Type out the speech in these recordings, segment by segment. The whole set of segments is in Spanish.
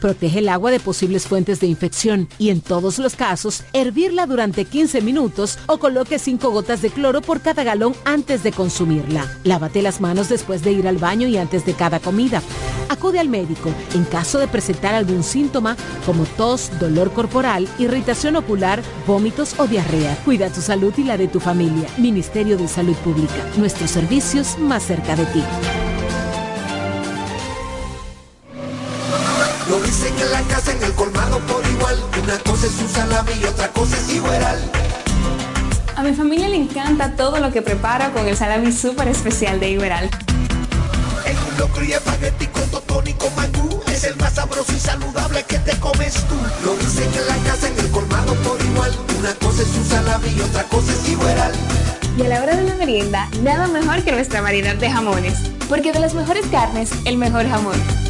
Protege el agua de posibles fuentes de infección y en todos los casos, hervirla durante 15 minutos o coloque 5 gotas de cloro por cada galón antes de consumirla. Lávate las manos después de ir al baño y antes de cada comida. Acude al médico en caso de presentar algún síntoma como tos, dolor corporal, irritación ocular, vómitos o diarrea. Cuida tu salud y la de tu familia. Ministerio de Salud Pública. Nuestros servicios más cerca de ti. El colmado por igual. Una cosa es un salami y otra cosa es igual. A mi familia le encanta todo lo que preparo con el salami súper especial de Iberal. Un locro y espagueti con totón y con mangú Es el más sabroso y saludable que te comes tú Lo dicen en la casa, en el colmado por igual Una cosa es un salami y otra cosa es igual Y a la hora de la merienda, nada mejor que nuestra variedad de jamones Porque de las mejores carnes, el mejor jamón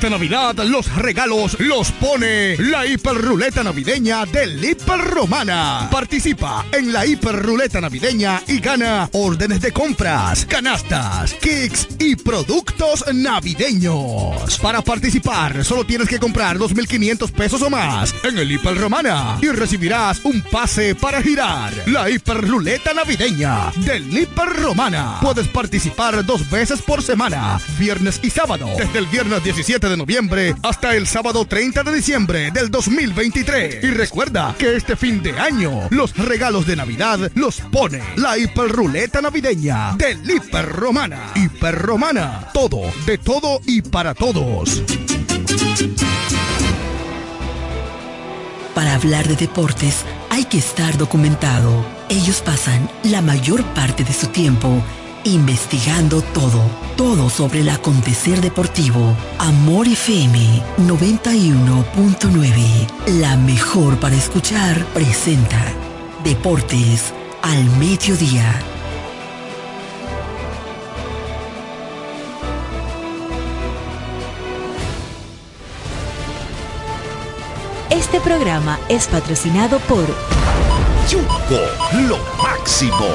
Esta Navidad los regalos los pone la hiperruleta navideña del Hiper Romana. Participa en la hiperruleta navideña y gana órdenes de compras, canastas, kicks y productos navideños. Para participar solo tienes que comprar 2.500 pesos o más en el Hiper Romana y recibirás un pase para girar. La hiperruleta navideña del Hiper Romana. Puedes participar dos veces por semana, viernes y sábado, desde el viernes 17 de noviembre hasta el sábado 30 de diciembre del 2023. Y recuerda que este fin de año los regalos de Navidad los pone la hiperruleta navideña del Hiper Romana. Hiper Romana, todo, de todo y para todos. Para hablar de deportes hay que estar documentado. Ellos pasan la mayor parte de su tiempo investigando todo, todo sobre el acontecer deportivo. Amor FM 91.9, la mejor para escuchar, presenta Deportes al Mediodía. Este programa es patrocinado por Yugo, lo máximo.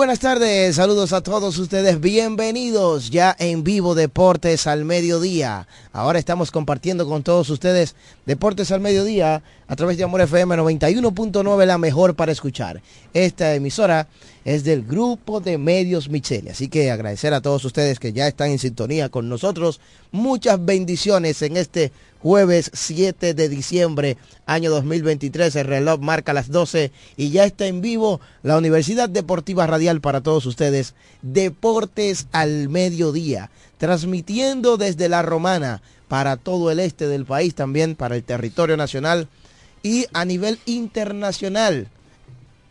Buenas tardes, saludos a todos ustedes, bienvenidos ya en vivo Deportes al Mediodía. Ahora estamos compartiendo con todos ustedes Deportes al Mediodía a través de Amor FM 91.9, la mejor para escuchar. Esta emisora es del grupo de medios Michele, así que agradecer a todos ustedes que ya están en sintonía con nosotros. Muchas bendiciones en este jueves 7 de diciembre, año 2023. El reloj marca las 12 y ya está en vivo la Universidad Deportiva Radial para todos ustedes. Deportes al mediodía, transmitiendo desde la Romana para todo el este del país, también para el territorio nacional y a nivel internacional.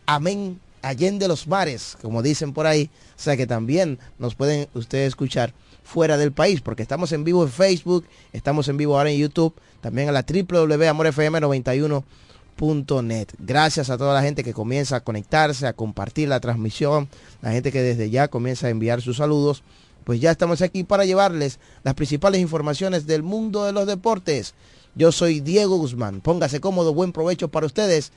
Amén. Allende los mares, como dicen por ahí. O sea que también nos pueden ustedes escuchar fuera del país, porque estamos en vivo en Facebook, estamos en vivo ahora en YouTube, también a la www.amorfm91.net. Gracias a toda la gente que comienza a conectarse, a compartir la transmisión, la gente que desde ya comienza a enviar sus saludos. Pues ya estamos aquí para llevarles las principales informaciones del mundo de los deportes. Yo soy Diego Guzmán. Póngase cómodo, buen provecho para ustedes.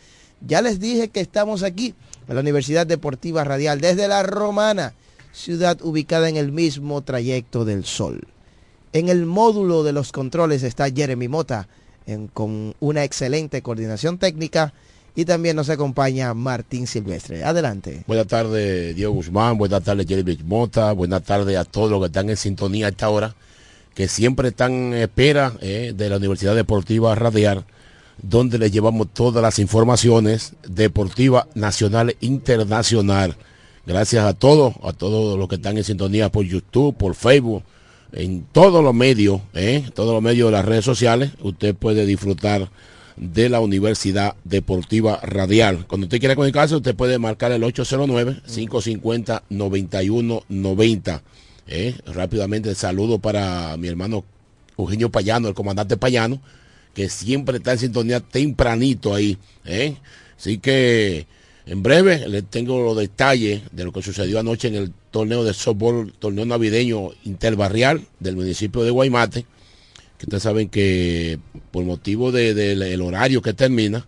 Ya les dije que estamos aquí en la Universidad Deportiva Radial desde La Romana, ciudad ubicada en el mismo trayecto del Sol. En el módulo de los controles está Jeremy Mota con una excelente coordinación técnica y también nos acompaña Martín Silvestre. Adelante. Buenas tardes, Diego Guzmán. Buenas tardes, Jeremy Mota. Buenas tardes a todos los que están en sintonía a esta hora que siempre están en espera eh, de la Universidad Deportiva Radial, donde les llevamos todas las informaciones deportivas nacional e internacional. Gracias a todos, a todos los que están en sintonía por YouTube, por Facebook, en todos los medios, eh, todos los medios de las redes sociales, usted puede disfrutar de la Universidad Deportiva Radial. Cuando usted quiera comunicarse, usted puede marcar el 809-550-9190 eh, rápidamente saludo para mi hermano Eugenio Payano, el comandante Payano, que siempre está en sintonía tempranito ahí. Eh. Así que en breve les tengo los detalles de lo que sucedió anoche en el torneo de softball, torneo navideño interbarrial del municipio de Guaymate. Que ustedes saben que por motivo del horario que termina,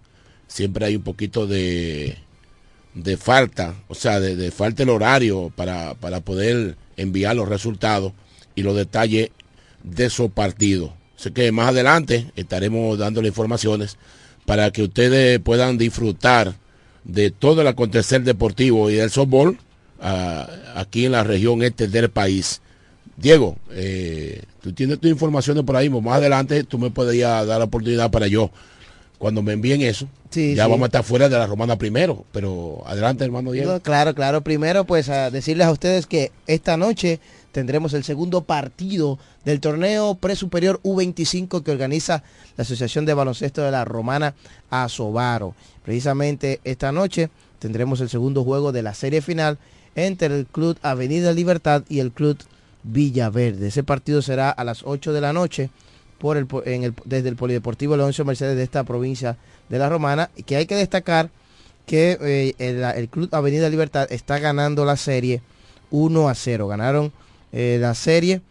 siempre hay un poquito de, de falta, o sea, de, falta el horario para, para poder enviar los resultados y los detalles de esos partidos. Sé que más adelante estaremos dando las informaciones para que ustedes puedan disfrutar de todo el acontecer deportivo y del softball ah, aquí en la región este del país. Diego, eh, tú tienes tus informaciones por ahí, más adelante tú me podrías dar la oportunidad para yo, cuando me envíen eso, ya vamos a estar fuera de la romana primero, pero adelante hermano Diego. claro, claro, primero pues a decirles a ustedes que esta noche tendremos el segundo partido del torneo presuperior U25 que organiza la Asociación de Baloncesto de la Romana Asobaro. Precisamente esta noche tendremos el segundo juego de la serie final entre el Club Avenida Libertad y el Club Villaverde. Ese partido será a las 8 de la noche por el, desde el Polideportivo Leoncio Mercedes de esta provincia de La Romana, y que hay que destacar que eh, el, Club Avenida Libertad está ganando la serie 1 a 0. Ganaron eh, la serie,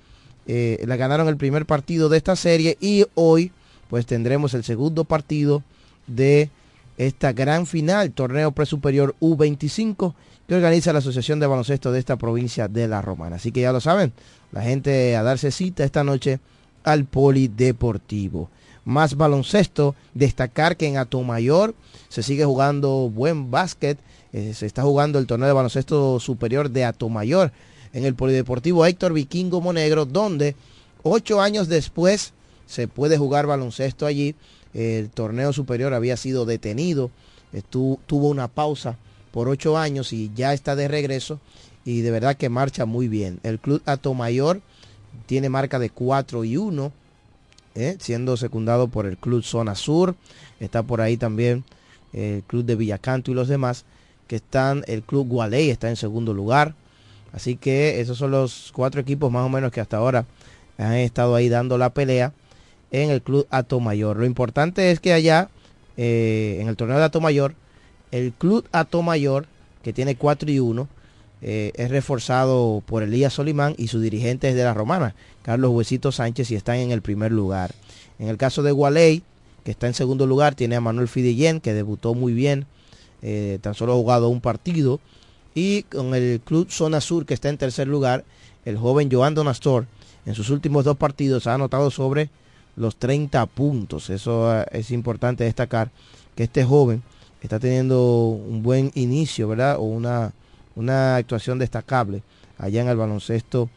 eh, la ganaron el primer partido de esta serie y hoy pues tendremos el segundo partido de esta gran final, torneo presuperior U25 que organiza la Asociación de Baloncesto de esta provincia de La Romana. Así que ya lo saben, la gente a darse cita esta noche al Polideportivo más baloncesto. Destacar que en Atomayor se sigue jugando buen básquet. Eh, se está jugando el torneo de baloncesto superior de Atomayor en el Polideportivo Héctor Vikingo Monegro, donde ocho años después se puede jugar baloncesto allí. El torneo superior había sido detenido, tuvo una pausa por ocho años y ya está de regreso y de verdad que marcha muy bien. El club Atomayor tiene marca de 4 y 1 ¿eh? siendo secundado por el Club Zona Sur. Está por ahí también el Club de Villacanto y los demás, que están, el Club Gualey está en segundo lugar. Así que esos son los cuatro equipos más o menos que hasta ahora han estado ahí dando la pelea en el Club Mayor. Lo importante es que allá, eh, en el torneo de Mayor, el Club Mayor, que tiene 4 y 1, eh, es reforzado por Elías Solimán y su dirigente es de la Romana, Carlos Huesito Sánchez, y están en el primer lugar. En el caso de Gualey, que está en segundo lugar, tiene a Manuel Fidellén, que debutó muy bien, eh, tan solo ha jugado un partido. Y con el Club Zona Sur, que está en tercer lugar, el joven Joan Donastor, en sus últimos dos partidos ha anotado sobre los 30 puntos. Eso eh, es importante destacar, que este joven está teniendo un buen inicio, ¿verdad? O una, una actuación destacable allá en el baloncesto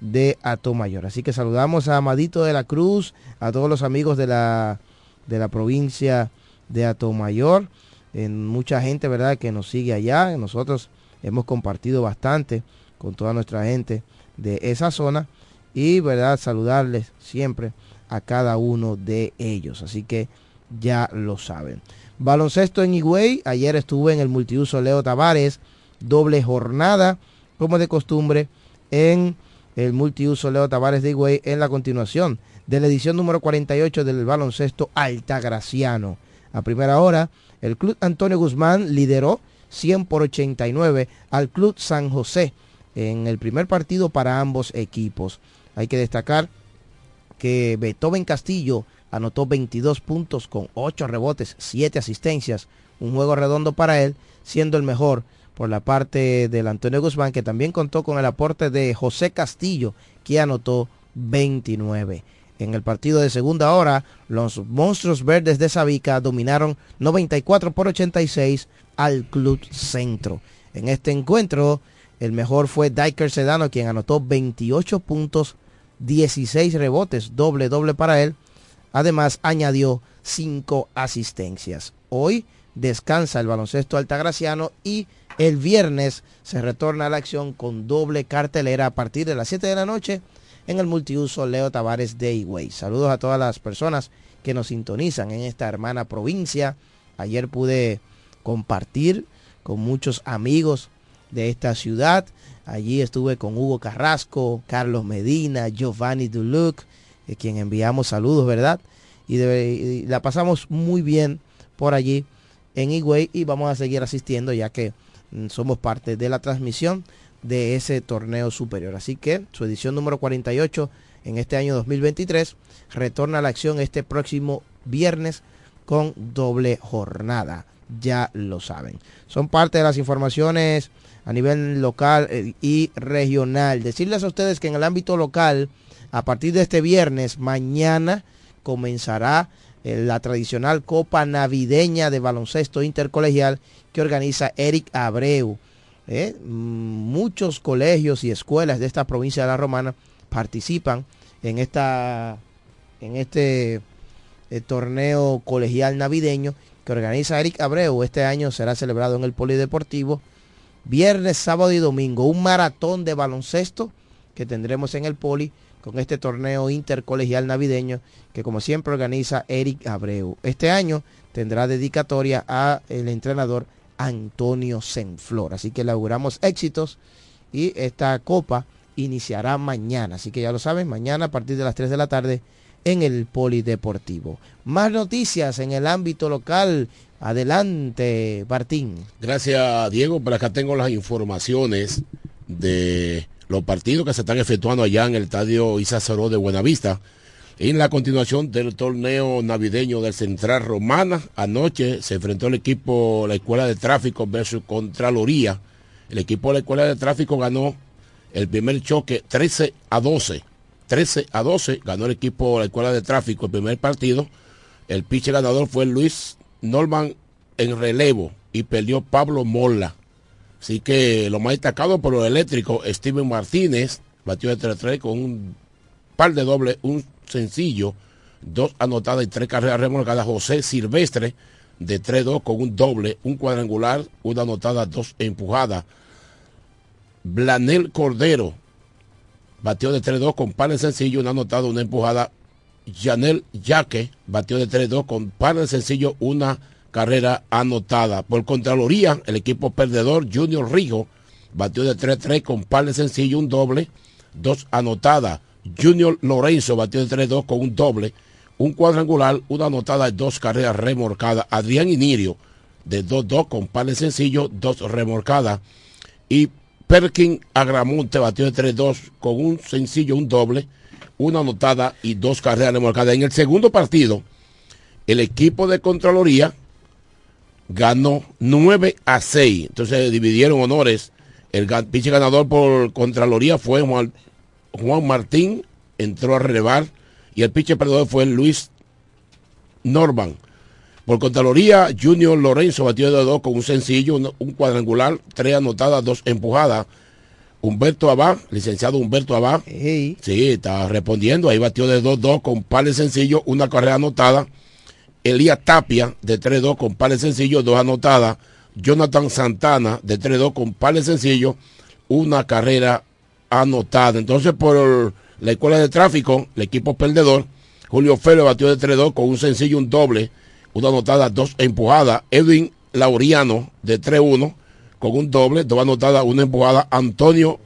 de Atomayor. Así que saludamos a Amadito de la Cruz, a todos los amigos de la, de la provincia de Atomayor, en mucha gente, ¿verdad?, que nos sigue allá. Nosotros hemos compartido bastante con toda nuestra gente de esa zona y, ¿verdad?, saludarles siempre a cada uno de ellos. Así que ya lo saben. Baloncesto en Higüey, ayer estuve en el multiuso Leo Tavares, doble jornada, como de costumbre, en el multiuso Leo Tavares de Higüey en la continuación de la edición número 48 del baloncesto Altagraciano. A primera hora, el Club Antonio Guzmán lideró 100 por 89 al Club San José en el primer partido para ambos equipos. Hay que destacar que Beethoven Castillo anotó 22 puntos con 8 rebotes, 7 asistencias, un juego redondo para él, siendo el mejor por la parte del Antonio Guzmán, que también contó con el aporte de José Castillo, que anotó 29. En el partido de segunda hora, los Monstruos Verdes de Sabica dominaron 94 por 86 al Club Centro. En este encuentro, el mejor fue Diker Sedano, quien anotó 28 puntos, 16 rebotes, doble doble para él. Además, añadió 5 asistencias. Hoy descansa el baloncesto altagraciano y el viernes se retorna a la acción con doble cartelera a partir de las 7 de la noche en el multiuso Leo Tavares Dayway. Saludos a todas las personas que nos sintonizan en esta hermana provincia. Ayer pude compartir con muchos amigos de esta ciudad. Allí estuve con Hugo Carrasco, Carlos Medina, Giovanni Duluc, quien enviamos saludos, ¿verdad? Y, la pasamos muy bien por allí en Higüey y vamos a seguir asistiendo ya que somos parte de la transmisión de ese torneo superior. Así que su edición número 48 en este año 2023 retorna a la acción este próximo viernes con doble jornada. Ya lo saben. Son parte de las informaciones a nivel local eh, y regional. Decirles a ustedes que en el ámbito local, a partir de este viernes, mañana comenzará la tradicional Copa Navideña de Baloncesto Intercolegial que organiza Eric Abreu. ¿eh? muchos colegios y escuelas de esta provincia de la Romana participan en esta en este eh, torneo colegial navideño que organiza Eric Abreu. Este año será celebrado en el Polideportivo viernes, sábado y domingo. Un maratón de baloncesto que tendremos en el Poli con este torneo intercolegial navideño que como siempre organiza Eric Abreu. Este año tendrá dedicatoria a el entrenador Antonio Senflor. Así que le auguramos éxitos y esta copa iniciará mañana. Así que ya lo saben, mañana a partir de las 3 de la tarde en el Polideportivo. Más noticias en el ámbito local. Adelante, Martín. Gracias, Diego. Por acá tengo las informaciones de los partidos que se están efectuando allá en el estadio Isa de Buenavista. En la continuación del torneo navideño del Central Romana, anoche se enfrentó el equipo, la Escuela de Tráfico versus Contraloría. El equipo de la Escuela de Tráfico ganó el primer choque 13 a 12. 13 a 12 ganó el equipo de la Escuela de Tráfico el primer partido. El pitcher ganador fue Luis Norman en relevo y perdió Pablo Mola. Así que lo más destacado por lo eléctrico, Steven Martínez batió de 3-3 con un par de doble, un sencillo, dos anotadas y tres carreras remolcadas. José Silvestre de 3-2 con un doble, un cuadrangular, una anotada, dos empujadas. Blanel Cordero batió de 3-2 con par de sencillo, una anotada, una empujada. Janel Yaque batió de 3-2 con par de sencillo, una carrera anotada. Por Contraloría, el equipo perdedor Junior Rijo batió de 3-3 con par de sencillo, un doble, dos anotadas. Junior Lorenzo batió de 3-2 con un doble, un cuadrangular, una anotada y dos carreras remorcadas. Adrián Inirio de 2-2 con par de sencillo, dos remorcadas. Y Perkin Agramonte batió de 3-2 con un sencillo, un doble, una anotada y dos carreras remorcadas. En el segundo partido, el equipo de Contraloría ganó 9 a 6. Entonces dividieron honores. El pinche ganador por Contraloría fue Juan Juan Martín entró a relevar y el pitcher perdedor fue Luis Norman. Por Contraloría, Junior Lorenzo batió de dos con un sencillo, un, cuadrangular, tres anotadas, dos empujadas. Humberto Abad, licenciado Humberto Abad, sí, está respondiendo, ahí batió de 2-2 con par de sencillo, una carrera anotada. Elías Tapia de 3-2 con par de sencillo, dos anotadas. Jonathan Santana de 3-2 con par de sencillo, una carrera anotada. Entonces, por la escuela de tráfico, el equipo perdedor, Julio Félix batió de 3-2 con un sencillo, un doble, una anotada, dos empujadas. Edwin Lauriano de 3-1 con un doble, dos anotadas, una empujada. Antonio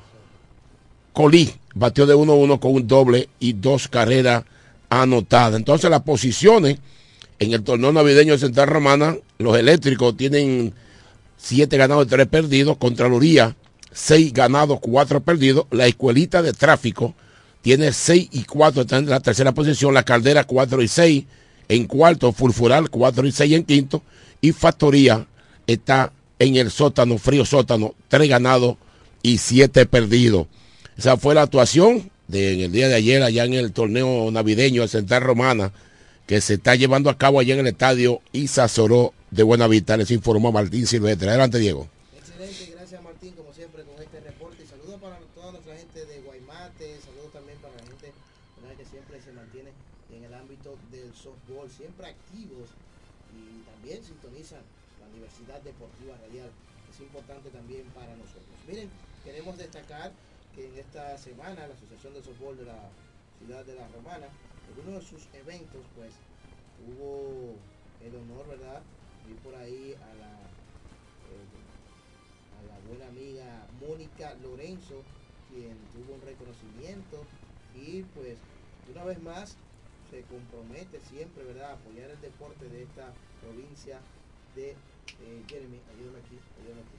Colí batió de 1-1 con un doble y dos carreras anotadas. Entonces las posiciones en el torneo navideño de Central Romana, los eléctricos tienen 7 ganados y 3 perdidos, Contraloría 6 ganados, 4 perdidos, la escuelita de tráfico tiene 6 y 4 está en la tercera posición, la caldera 4 y 6 en cuarto, Fulfural 4 y 6 en quinto. Y Factoría está en el sótano, frío sótano, 3 ganados y 7 perdidos. Esa fue la actuación de, en el día de ayer allá en el torneo navideño de Central Romana que se está llevando a cabo allá en el estadio Isa Soró de Buenavista. Les informó Martín Silvestre. Adelante, Diego. Excelente, gracias Martín, como siempre, con este reporte. Y saludos para toda nuestra gente de Guaymate, saludos también para la gente ¿verdad? que siempre se mantiene en el ámbito del softball, siempre activos y también sintonizan la Universidad Deportiva Radial, es importante también para nosotros. Miren, queremos destacar que en esta semana la Asociación de Softball de la Ciudad de la Romana, en uno de sus eventos, hubo el honor, ¿verdad?, ir por ahí a la eh, a la buena amiga Mónica Lorenzo, quien tuvo un reconocimiento y pues una vez más se compromete siempre, ¿verdad?, a apoyar el deporte de esta provincia de eh, Jeremy. Ayúdame aquí, ayúdame aquí.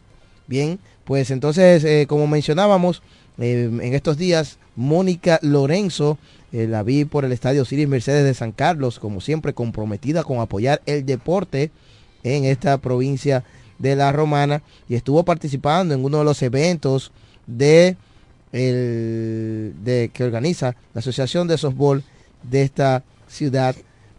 Bien, pues entonces, eh, como mencionábamos, en estos días, Mónica Lorenzo, eh, la vi por el Estadio Ciris Mercedes de San Carlos, como siempre comprometida con apoyar el deporte en esta provincia de la Romana y estuvo participando en uno de los eventos de, el, de que organiza la Asociación de Softball de esta ciudad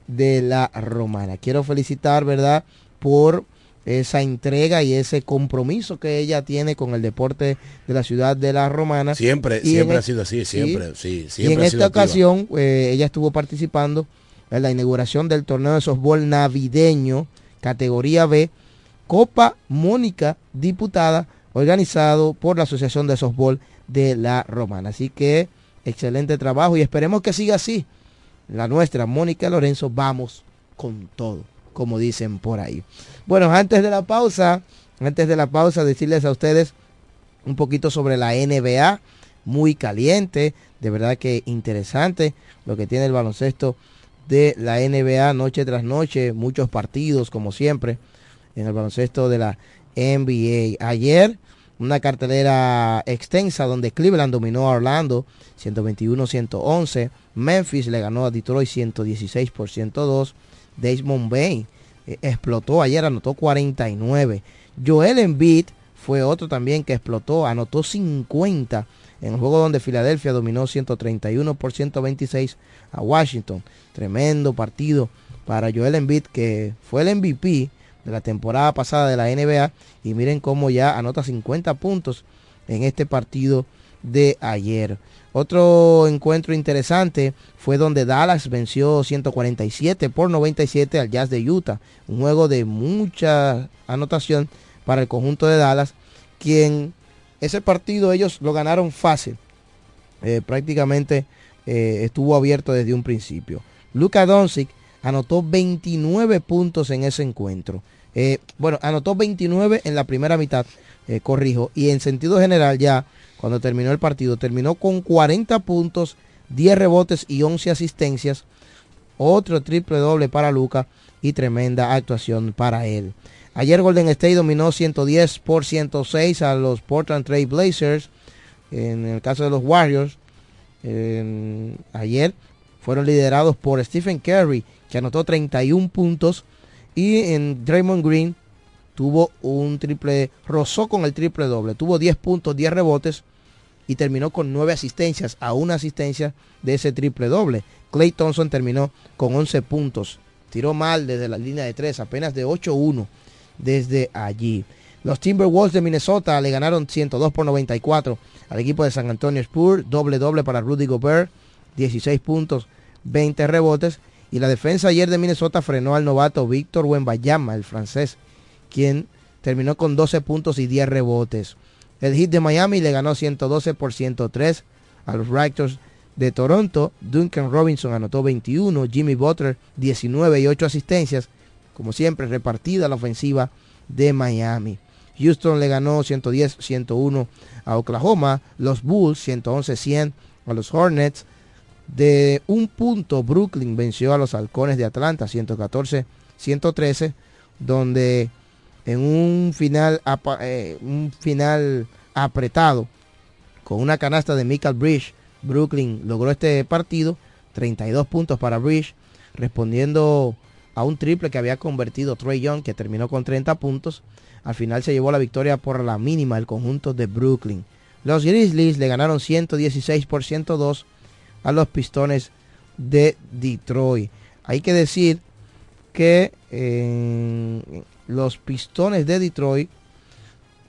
de la Romana. Quiero felicitar, ¿verdad?, por esa entrega y ese compromiso que ella tiene con el deporte de la ciudad de la Romana. Siempre, Y siempre en- ha sido así, siempre, sí, y siempre en ha esta sido activa. ocasión eh, ella estuvo participando en la inauguración del torneo de softball navideño, categoría B, Copa Mónica Diputada, organizado por la Asociación de Softball de la Romana. Así que excelente trabajo y esperemos que siga así. La nuestra, Mónica Lorenzo, vamos con todo, como dicen por ahí. Bueno, antes de la pausa, antes de la pausa, decirles a ustedes un poquito sobre la NBA, muy caliente, de verdad que interesante lo que tiene el baloncesto de la NBA noche tras noche, muchos partidos como siempre en el baloncesto de la NBA. Ayer una cartelera extensa donde Cleveland dominó a Orlando 121-111, Memphis le ganó a Detroit 116 por 102, Desmond Bain eh, explotó ayer, anotó 49. Joel Embiid fue otro también que explotó, anotó 50 en el juego donde Filadelfia dominó 131 por 126 a Washington. Tremendo partido para Joel Embiid que fue el MVP de la temporada pasada de la NBA y miren cómo ya anota 50 puntos en este partido de ayer. Otro encuentro interesante fue donde Dallas venció 147 por 97 al Jazz de Utah. Un juego de mucha anotación para el conjunto de Dallas, quien ese partido ellos lo ganaron fácil. Eh, prácticamente eh, estuvo abierto desde un principio. Luka Doncic anotó 29 puntos en ese encuentro. Eh, bueno, anotó 29 en la primera mitad, eh, corrijo, y en sentido general ya, cuando terminó el partido, terminó con 40 puntos, 10 rebotes y 11 asistencias. Otro triple doble para Luca y tremenda actuación para él. Ayer Golden State dominó 110 por 106 a los Portland Trail Blazers. En el caso de los Warriors, ayer fueron liderados por Stephen Curry, que anotó 31 puntos. Y en Draymond Green tuvo un triple, rozó con el triple doble. Tuvo 10 puntos, 10 rebotes y terminó con 9 asistencias, a una asistencia de ese triple doble. Clay Thompson terminó con 11 puntos. Tiró mal desde la línea de 3, apenas de 8-1 desde allí. Los Timberwolves de Minnesota le ganaron 102 por 94 al equipo de San Antonio Spurs. Doble doble para Rudy Gobert. 16 puntos, 20 rebotes. Y la defensa ayer de Minnesota frenó al novato Víctor Wembayama, el francés, quien terminó con 12 puntos y 10 rebotes. El hit de Miami le ganó 112 por 103 a los Raptors de Toronto. Duncan Robinson anotó 21, Jimmy Butler 19 y 8 asistencias, como siempre repartida la ofensiva de Miami. Houston le ganó 110-101 a Oklahoma, los Bulls 111-100 a los Hornets. De un punto, Brooklyn venció a los Halcones de Atlanta 114-113, donde en un final, eh, un final apretado con una canasta de Michael Bridge, Brooklyn logró este partido, 32 puntos para Bridge, respondiendo a un triple que había convertido Trey Young, que terminó con 30 puntos. Al final se llevó la victoria por la mínima el conjunto de Brooklyn. Los Grizzlies le ganaron 116 por 102 a los Pistones de Detroit. Hay que decir que los Pistones de Detroit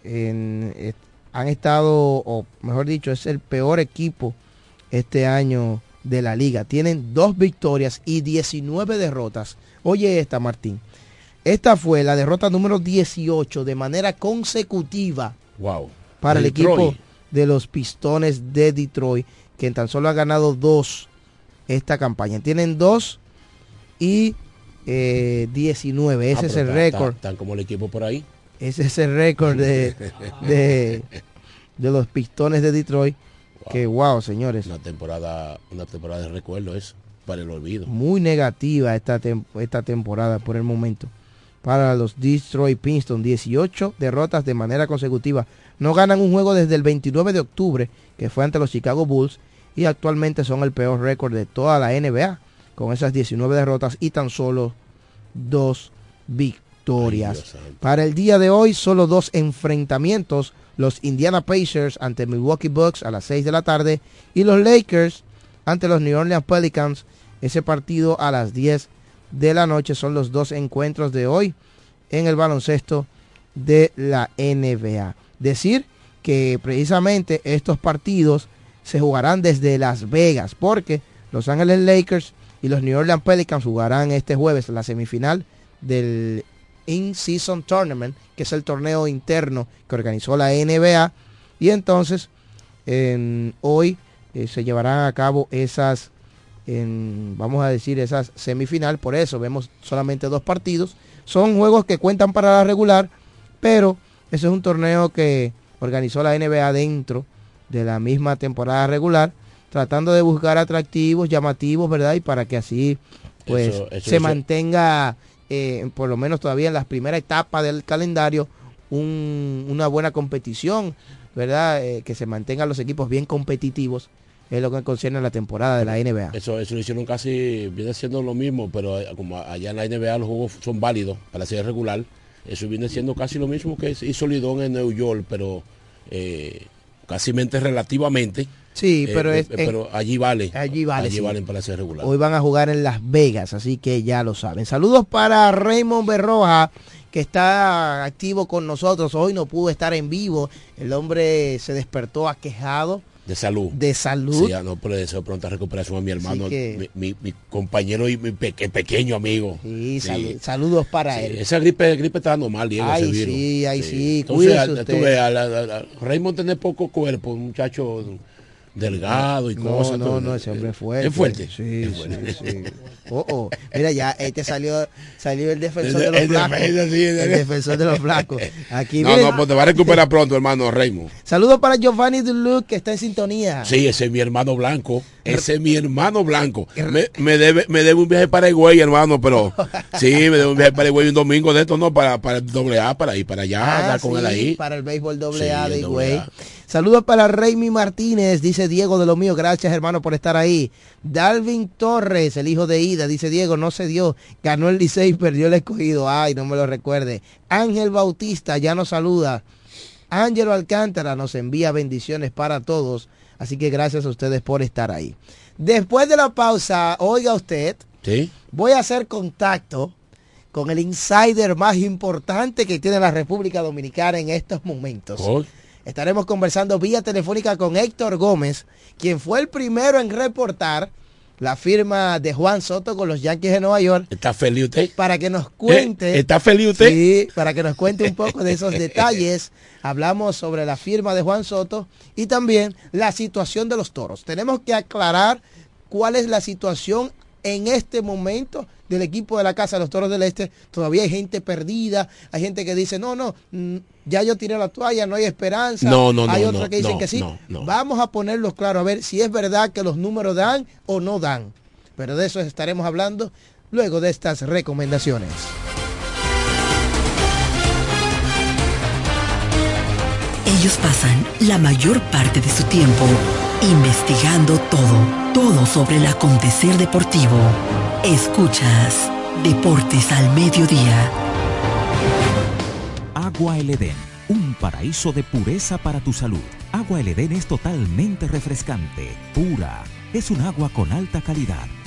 han estado, o mejor dicho, es el peor equipo este año de la liga. Tienen dos victorias y 19 derrotas. Oye esta, Martín. Esta fue la derrota número 18 de manera consecutiva. Wow. Para el equipo de los Pistones de Detroit, que tan solo ha ganado dos esta campaña. Tienen dos y 19. Eh, Ese ah, es el récord. Están como el equipo por ahí. Ese es el récord de, de, los Pistones de Detroit. Que wow, señores. Una temporada, una temporada de recuerdo es para el olvido. Muy negativa esta, esta temporada por el momento. Para los Detroit Pistons, 18 derrotas de manera consecutiva. No ganan un juego desde el 29 de octubre, que fue ante los Chicago Bulls, y actualmente son el peor récord de toda la NBA, con esas 19 derrotas y tan solo dos victorias. Para el día de hoy, solo dos enfrentamientos. Los Indiana Pacers ante Milwaukee Bucks a las 6 de la tarde y los Lakers ante los New Orleans Pelicans. Ese partido a las 10 de la noche son los dos encuentros de hoy en el baloncesto de la NBA. Decir que precisamente estos partidos se jugarán desde Las Vegas porque Los Ángeles Lakers y los New Orleans Pelicans jugarán este jueves la semifinal del In-Season Tournament, que es el torneo interno que organizó la NBA. Y entonces hoy eh, se llevarán a cabo esas, vamos a decir, esas semifinal. Por eso vemos solamente dos partidos. Son juegos que cuentan para la regular, pero ese es un torneo que organizó la NBA dentro de la misma temporada regular, tratando de buscar atractivos, llamativos, ¿verdad? Y para que así pues se mantenga, eh, por lo menos todavía en las primeras etapas del calendario, una buena competición, ¿verdad? Eh, que se mantengan los equipos bien competitivos es lo que concierne a la temporada de la NBA. Eso, eso lo hicieron casi, viene siendo lo mismo, pero eh, como allá en la NBA los juegos son válidos para la serie regular, eso viene siendo casi lo mismo que hizo Lidón en New York, pero eh, casi relativamente. Sí, pero, eh, pero allí vale. Allí vale. Allí valen para serie regular. Hoy van a jugar en Las Vegas, así que ya lo saben. Saludos para Raymond Berroja que está activo con nosotros. Hoy no pudo estar en vivo. El hombre se despertó aquejado de salud. De salud. Sí, no, pero deseo pronta recuperación a mi hermano, mi, compañero y mi pequeño amigo. Sí, saludos para él. Esa gripe, gripe está dando mal, Diego. Ay, sí, ay, sí. Entonces, tú ves, Raymond tiene poco cuerpo, un muchacho delgado y cosas. No, no, ese hombre es fuerte. Es fuerte. Sí, sí, sí. Oh, oh. Mira, ya este salió, salió el defensor de los blancos. el defensor de los blancos. Aquí, no, no, pues te va a recuperar pronto, hermano Raymond. Saludos para Giovanni Duluc, que está en sintonía. Sí, ese es mi hermano blanco. Ese es mi hermano blanco. Me, debe, me debe un viaje para Higüey, hermano, pero sí, me debe un viaje para Higüey un domingo de esto, no, para, para el doble A, para ir para allá, ah, con él ahí. Para el béisbol doble A de Higüey. Saludos para Reymi Martínez, dice Diego de lo mío. Gracias, hermano, por estar ahí. Dalvin Torres, el hijo de Ida, dice Diego, no se dio. Ganó el Licey, perdió el escogido. Ay, no me lo recuerde. Ángel Bautista ya nos saluda. Ángelo Alcántara nos envía bendiciones para todos. Así que gracias a ustedes por estar ahí. Después de la pausa, oiga usted, ¿Sí? voy a hacer contacto con el insider más importante que tiene la República Dominicana en estos momentos. Estaremos conversando vía telefónica con Héctor Gómez, quien fue el primero en reportar la firma de Juan Soto con los Yankees de Nueva York. ¿Está feliz usted? Para que nos cuente. ¿Eh? ¿Está feliz usted? Sí, para que nos cuente un poco de esos detalles. Hablamos sobre la firma de Juan Soto y también la situación de los toros. Tenemos que aclarar cuál es la situación en este momento del equipo de la casa, los Toros del Este, todavía hay gente perdida, hay gente que dice, no, no, mm, ya yo tiré la toalla, no hay esperanza. No, no, no, hay no, otros que dicen no, que sí. no, no. Vamos a ponerlos claro, a ver si es verdad que los números dan o no dan. Pero de eso estaremos hablando luego de estas recomendaciones. Ellos pasan la mayor parte de su tiempo investigando todo, todo sobre el acontecer deportivo. Escuchas Deportes al Mediodía. Agua El Edén, un paraíso de pureza para tu salud. Agua El Edén es totalmente refrescante, pura. Es un agua con alta calidad,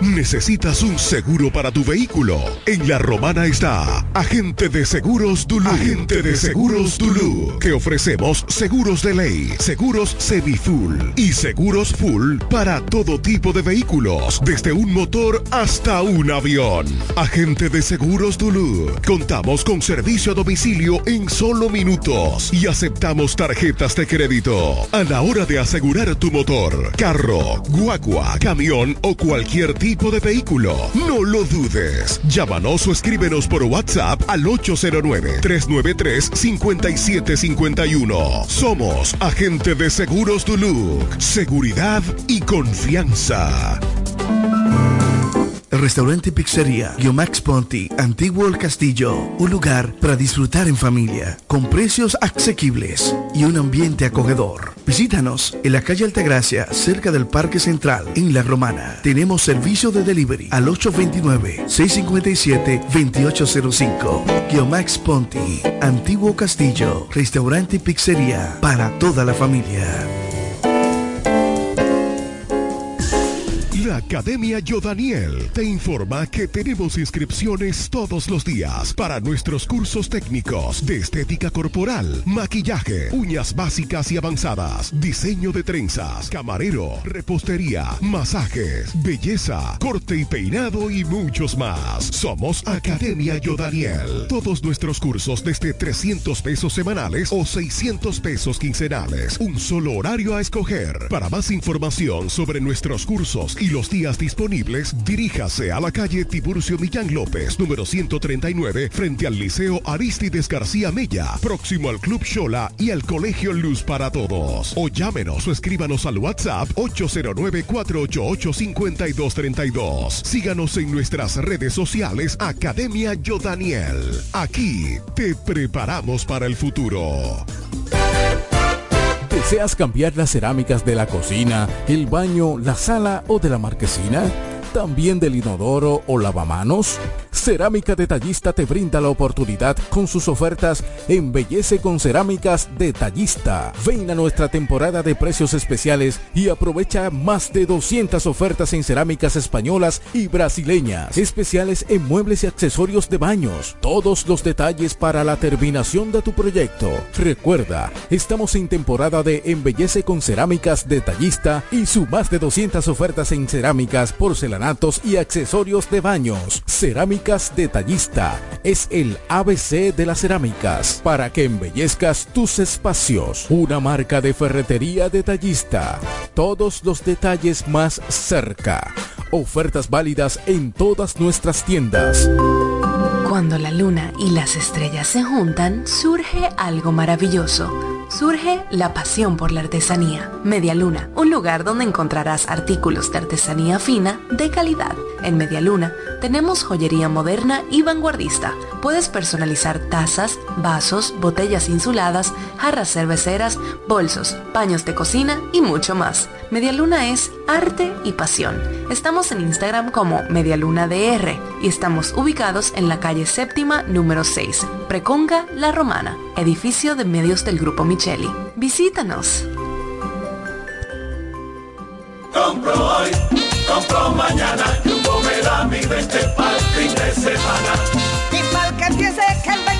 ¿Necesitas un seguro para tu vehículo? En La Romana está Agente de Seguros Dulú. Agente de Seguros Dulú. Que ofrecemos seguros de ley, seguros semi-full y seguros full para todo tipo de vehículos, desde un motor hasta un avión. Agente de Seguros Dulú. Contamos con servicio a domicilio en solo minutos y aceptamos tarjetas de crédito. A la hora de asegurar tu motor, carro, guagua, camión o cualquier tipo de vehículo. No lo dudes. Llámanos o escríbenos por WhatsApp al 809-393-5751. Somos Agente de Seguros Duluc. Seguridad y confianza. Restaurante y pizzería Guiomax Ponti, Antiguo El Castillo, un lugar para disfrutar en familia, con precios asequibles y un ambiente acogedor. Visítanos en la calle Altagracia, cerca del Parque Central, en La Romana. Tenemos servicio de delivery al 829-657-2805. Guiomax Ponti, Antiguo Castillo, restaurante y pizzería para toda la familia. Academia Yodaniel te informa que tenemos inscripciones todos los días para nuestros cursos técnicos de estética corporal, maquillaje, uñas básicas y avanzadas, diseño de trenzas, camarero, repostería, masajes, belleza, corte y peinado y muchos más. Somos Academia Yodaniel. Todos nuestros cursos desde 300 pesos semanales o 600 pesos quincenales. Un solo horario a escoger. Para más información sobre nuestros cursos y los días disponibles, diríjase a la calle Tiburcio Millán López, número 139, frente al Liceo Aristides García Mella, próximo al Club Shola y al Colegio Luz para Todos. O llámenos o escríbanos al WhatsApp 809-488-5232. Síganos en nuestras redes sociales Academia Yodaniel. Aquí te preparamos para el futuro. ¿Deseas cambiar las cerámicas de la cocina, el baño, la sala o de la marquesina? ¿También del inodoro o lavamanos? Cerámica Detallista te brinda la oportunidad con sus ofertas Embellece con Cerámicas Detallista. Ven a nuestra temporada de precios especiales y aprovecha más de 200 ofertas en cerámicas españolas y brasileñas. Especiales en muebles y accesorios de baños. Todos los detalles para la terminación de tu proyecto. Recuerda, estamos en temporada de Embellece con Cerámicas Detallista y su más de 200 ofertas en cerámicas, y accesorios de baños. Cerámicas Detallista es el ABC de las cerámicas para que embellezcas tus espacios. Una marca de ferretería detallista. Todos los detalles más cerca. Ofertas válidas en todas nuestras tiendas. Cuando la luna y las estrellas se juntan, surge algo maravilloso. Surge la pasión por la artesanía. Media Luna, un lugar donde encontrarás artículos de artesanía fina de calidad. En Media Luna tenemos joyería moderna y vanguardista. Puedes personalizar tazas, vasos, botellas insuladas, jarras cerveceras, bolsos, paños de cocina y mucho más. Media Luna es arte y pasión. Estamos en Instagram como MedialunaDR y estamos ubicados en la calle séptima número 6, Preconga La Romana, edificio de medios del Grupo Micheli. Visítanos. Compro hoy, compro mañana, Jumbo Mami, vente pa'l fin de semana. Y mal que piense que el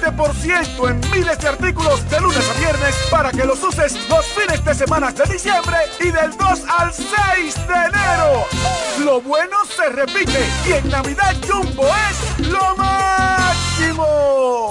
20% en miles de artículos de lunes a viernes para que los uses los fines de semana de diciembre y del 2 al 6 de enero. Lo bueno se repite y en Navidad Jumbo es lo máximo.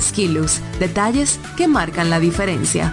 Skilus, detalles que marcan la diferencia.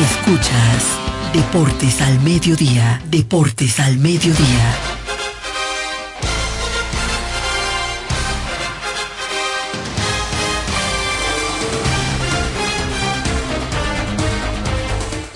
Escuchas Deportes al Mediodía, Deportes al Mediodía.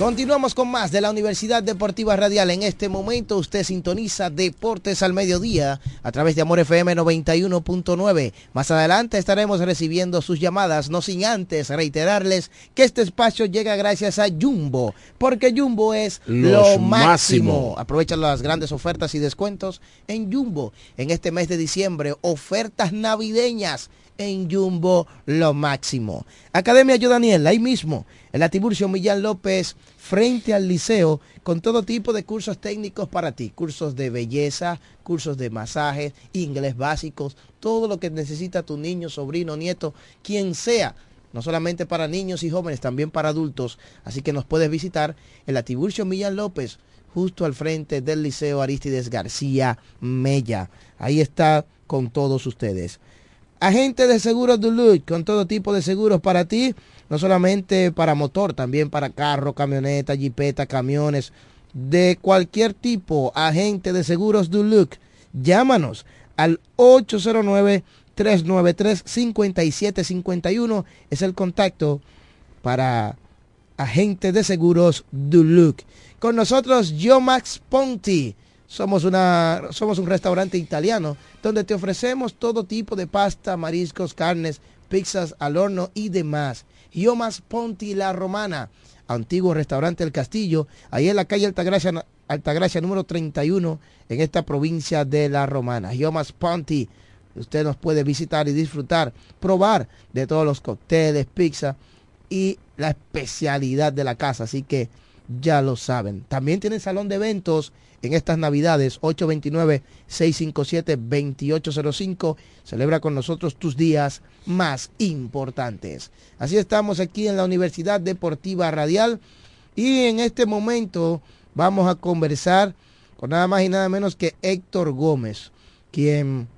Continuamos con más de la Universidad Deportiva Radial. En este momento usted sintoniza Deportes al Mediodía a través de Amor FM 91.9. Más adelante estaremos recibiendo sus llamadas, no sin antes reiterarles que este espacio llega gracias a Jumbo, porque Jumbo es Los lo máximo. máximo. Aprovecha las grandes ofertas y descuentos en Jumbo. En este mes de diciembre, ofertas navideñas en Jumbo lo máximo. Academia Yo Daniel, ahí mismo, en la Tiburcio Millán López, frente al liceo, con todo tipo de cursos técnicos para ti, cursos de belleza, cursos de masaje, inglés básicos, todo lo que necesita tu niño, sobrino, nieto, quien sea. No solamente para niños y jóvenes, también para adultos. Así que nos puedes visitar en la Tiburcio Millán López, justo al frente del Liceo Aristides García Mella. Ahí está con todos ustedes. Agente de seguros Duluth, con todo tipo de seguros para ti, no solamente para motor, también para carro, camioneta, jipeta, camiones, de cualquier tipo. Agente de seguros Duluth, llámanos al 809-393-5751. Es el contacto para agente de seguros Duluth. Con nosotros, Max Ponti. Somos, una, somos un restaurante italiano donde te ofrecemos todo tipo de pasta, mariscos, carnes, pizzas al horno y demás. Yomas Ponti La Romana, antiguo restaurante El Castillo, ahí en la calle Altagracia, número 31 en esta provincia de La Romana. Yomas Ponti, usted nos puede visitar y disfrutar, probar de todos los cócteles, pizza y la especialidad de la casa. Así que ya lo saben. También tienen salón de eventos en estas navidades 829-657-2805. Celebra con nosotros tus días más importantes. Así estamos aquí en la Universidad Deportiva Radial y en este momento vamos a conversar con nada más y nada menos que Héctor Gómez, quien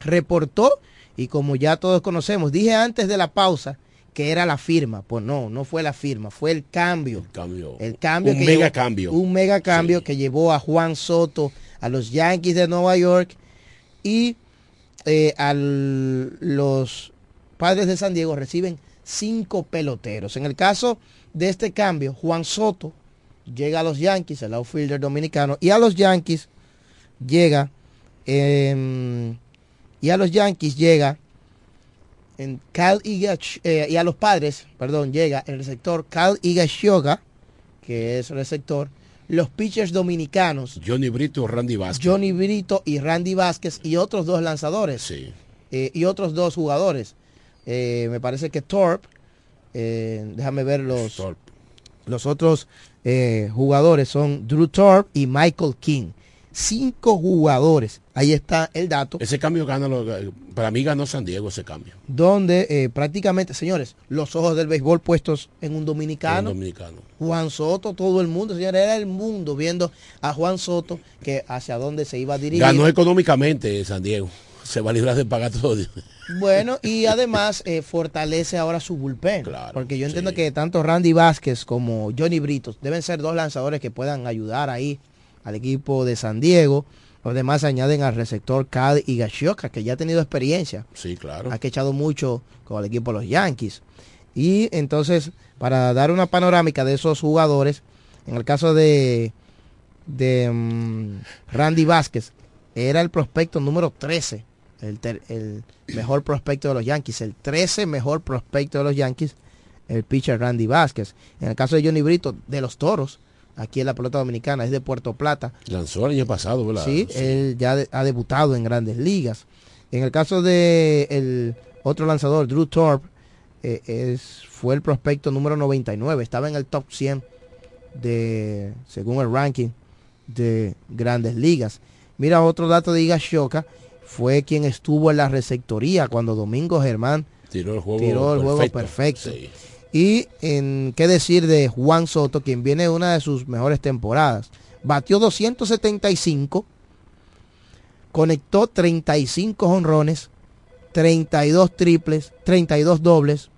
reportó y como ya todos conocemos, dije antes de la pausa que era la firma. Pues no, no fue la firma, fue el cambio. El cambio. El cambio un que mega llevó- cambio. Un mega cambio que llevó a Juan Soto a los Yankees de Nueva York y eh, a los padres de San Diego reciben cinco peloteros. En el caso de este cambio, Juan Soto llega a los Yankees, el outfielder dominicano, y a los Yankees llega em, y a los Yankees llega en Cal Igach- eh, y a los padres, perdón, llega el receptor Cal Higashioka, que es el receptor, los pitchers dominicanos, Johnny Brito, Randy Vázquez. Johnny Brito y Randy Vázquez y otros dos lanzadores eh, y otros dos jugadores. Eh, me parece que Torp, déjame ver los, los otros jugadores son Drew Torp y Michael King. cinco jugadores. Ahí está el dato. Ese cambio gana, lo- para mí ganó San Diego ese cambio. Donde eh, prácticamente, señores, los ojos del béisbol puestos en un dominicano. Un dominicano. Juan Soto, todo el mundo, señores, era el mundo viendo a Juan Soto que hacia dónde se iba a dirigir. Ganó económicamente San Diego. Se va a librar de pagar todo. Bueno, y además eh, fortalece ahora su bullpen. porque yo entiendo que tanto Randy Vázquez como Johnny Britos deben ser dos lanzadores que puedan ayudar ahí al equipo de San Diego. Los demás añaden al receptor Cad y Gashioka, que ya ha tenido experiencia. Sí, claro. Ha quechado mucho con el equipo de los Yankees. Y entonces, para dar una panorámica de esos jugadores, en el caso de, de mm, Randy Vázquez, era el prospecto número 13, el, ter- el mejor prospecto de los Yankees, el 13 mejor prospecto de los Yankees, el pitcher Randy Vázquez. En el caso de Johnny Brito, de los Toros, aquí en la pelota dominicana, es de Puerto Plata, Lanzó el año pasado, ¿verdad? Sí, él ya de- ha debutado en grandes ligas. En el caso de el otro lanzador, Drew Thorpe, eh, es, fue el prospecto número 99. Estaba en el top 100 de, según el ranking de grandes ligas. Mira otro dato de Iga Shoka, fue quien estuvo en la receptoría cuando Domingo Germán Tiró el juego tiró el juego perfecto. perfecto. Y en qué decir de Juan Soto, quien viene de una de sus mejores temporadas. Batió 275, conectó 35 honrones, 32 triples, 32 dobles,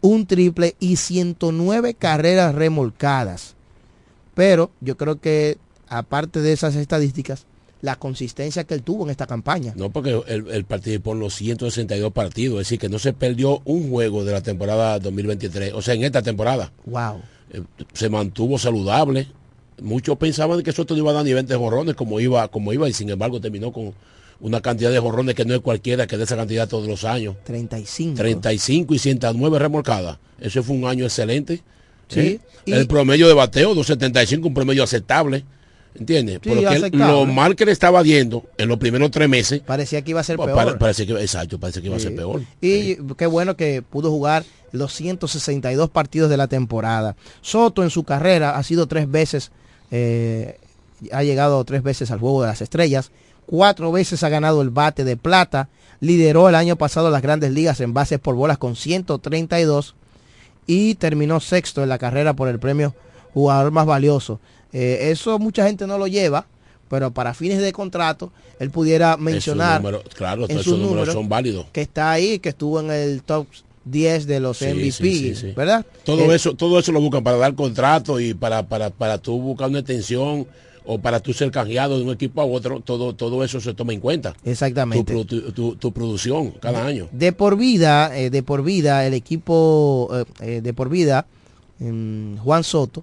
un triple y 109 carreras remolcadas. Pero yo creo que aparte de esas estadísticas, la consistencia que él tuvo en esta campaña. No, porque él, él participó en los 162 partidos, es decir, que no se perdió un juego de la temporada 2023, o sea, en esta temporada. Wow. Eh, se mantuvo saludable. Muchos pensaban que Soto no iba a dar ni 20 jorrones como iba, como iba, y sin embargo terminó con una cantidad de jorrones que no es cualquiera que dé esa cantidad todos los años. 35. 35 y 109 remolcadas. Ese fue un año excelente. Sí, ¿eh? y- El promedio de bateo, 275, un promedio aceptable. ¿Entiendes? Sí, Porque él- lo mal que le estaba viendo en los primeros tres meses. Parecía que iba a ser peor. que, exacto, parece que iba a ser peor. Y qué bueno que pudo jugar los 162 partidos de la temporada. Soto en su carrera ha sido tres veces, eh, ha llegado tres veces al juego de las estrellas, cuatro veces ha ganado el bate de plata, lideró el año pasado las grandes ligas en bases por bolas con 132 y terminó sexto en la carrera por el premio jugador más valioso. Eh, eso mucha gente no lo lleva, pero para fines de contrato él pudiera mencionar claro, en esos números son válidos. que está ahí, que estuvo en el top 10 de los Sí, MVP, sí, sí, sí. ¿verdad? Todo Eh, eso, todo eso lo buscan para dar contrato y para, para, para tú buscar una extensión o para tú ser canjeado de un equipo a otro, todo, todo eso se toma en cuenta. Exactamente. Tu, tu- tu producción cada año. De por vida, eh, de por vida, el equipo eh, de por vida, mm, Juan Soto,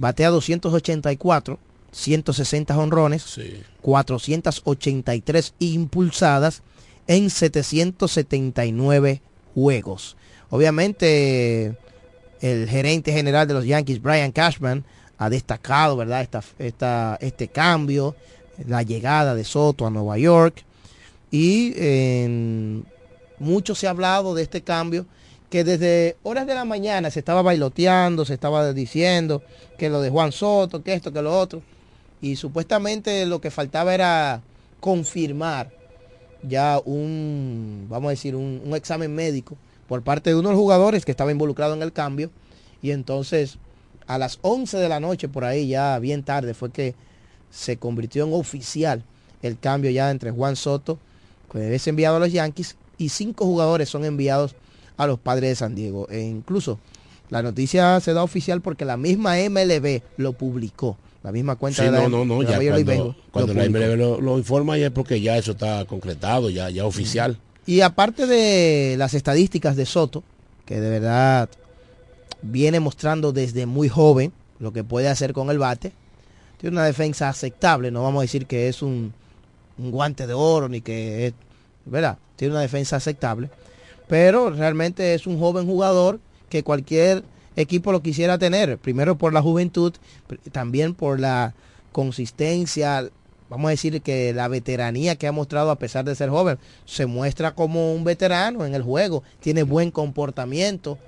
batea 284, 160 honrones, 483 impulsadas en 779 juegos. Obviamente, el gerente general de los Yankees, Brian Cashman, ha destacado, ¿verdad? Esta, esta, este cambio, la llegada de Soto a Nueva York. Y mucho se ha hablado de este cambio que desde horas de la mañana se estaba bailoteando, se estaba diciendo que lo de Juan Soto, que esto, que lo otro. Y supuestamente lo que faltaba era confirmar ya un, vamos a decir, un, examen médico por parte de uno de los jugadores que estaba involucrado en el cambio. Y entonces a las 11 de la noche, por ahí ya bien tarde, fue que se convirtió en oficial el cambio ya entre Juan Soto, que es enviado a los Yankees, y cinco jugadores son enviados a los padres de San Diego. E incluso la noticia se da oficial porque la misma MLB lo publicó. La misma cuenta Sí, de la, no, no, no, ya cuando, lo la. MLB lo, lo informa ya es porque ya eso está concretado, ya, ya oficial. Y aparte de las estadísticas de Soto, que de verdad viene mostrando desde muy joven lo que puede hacer con el bate, tiene una defensa aceptable, no vamos a decir que es un, un guante de oro ni que es, ¿verdad? Tiene una defensa aceptable, pero realmente es un joven jugador que cualquier equipo lo quisiera tener, primero por la juventud, también por la consistencia, vamos a decir que la veteranía que ha mostrado a pesar de ser joven, se muestra como un veterano en el juego, tiene buen comportamiento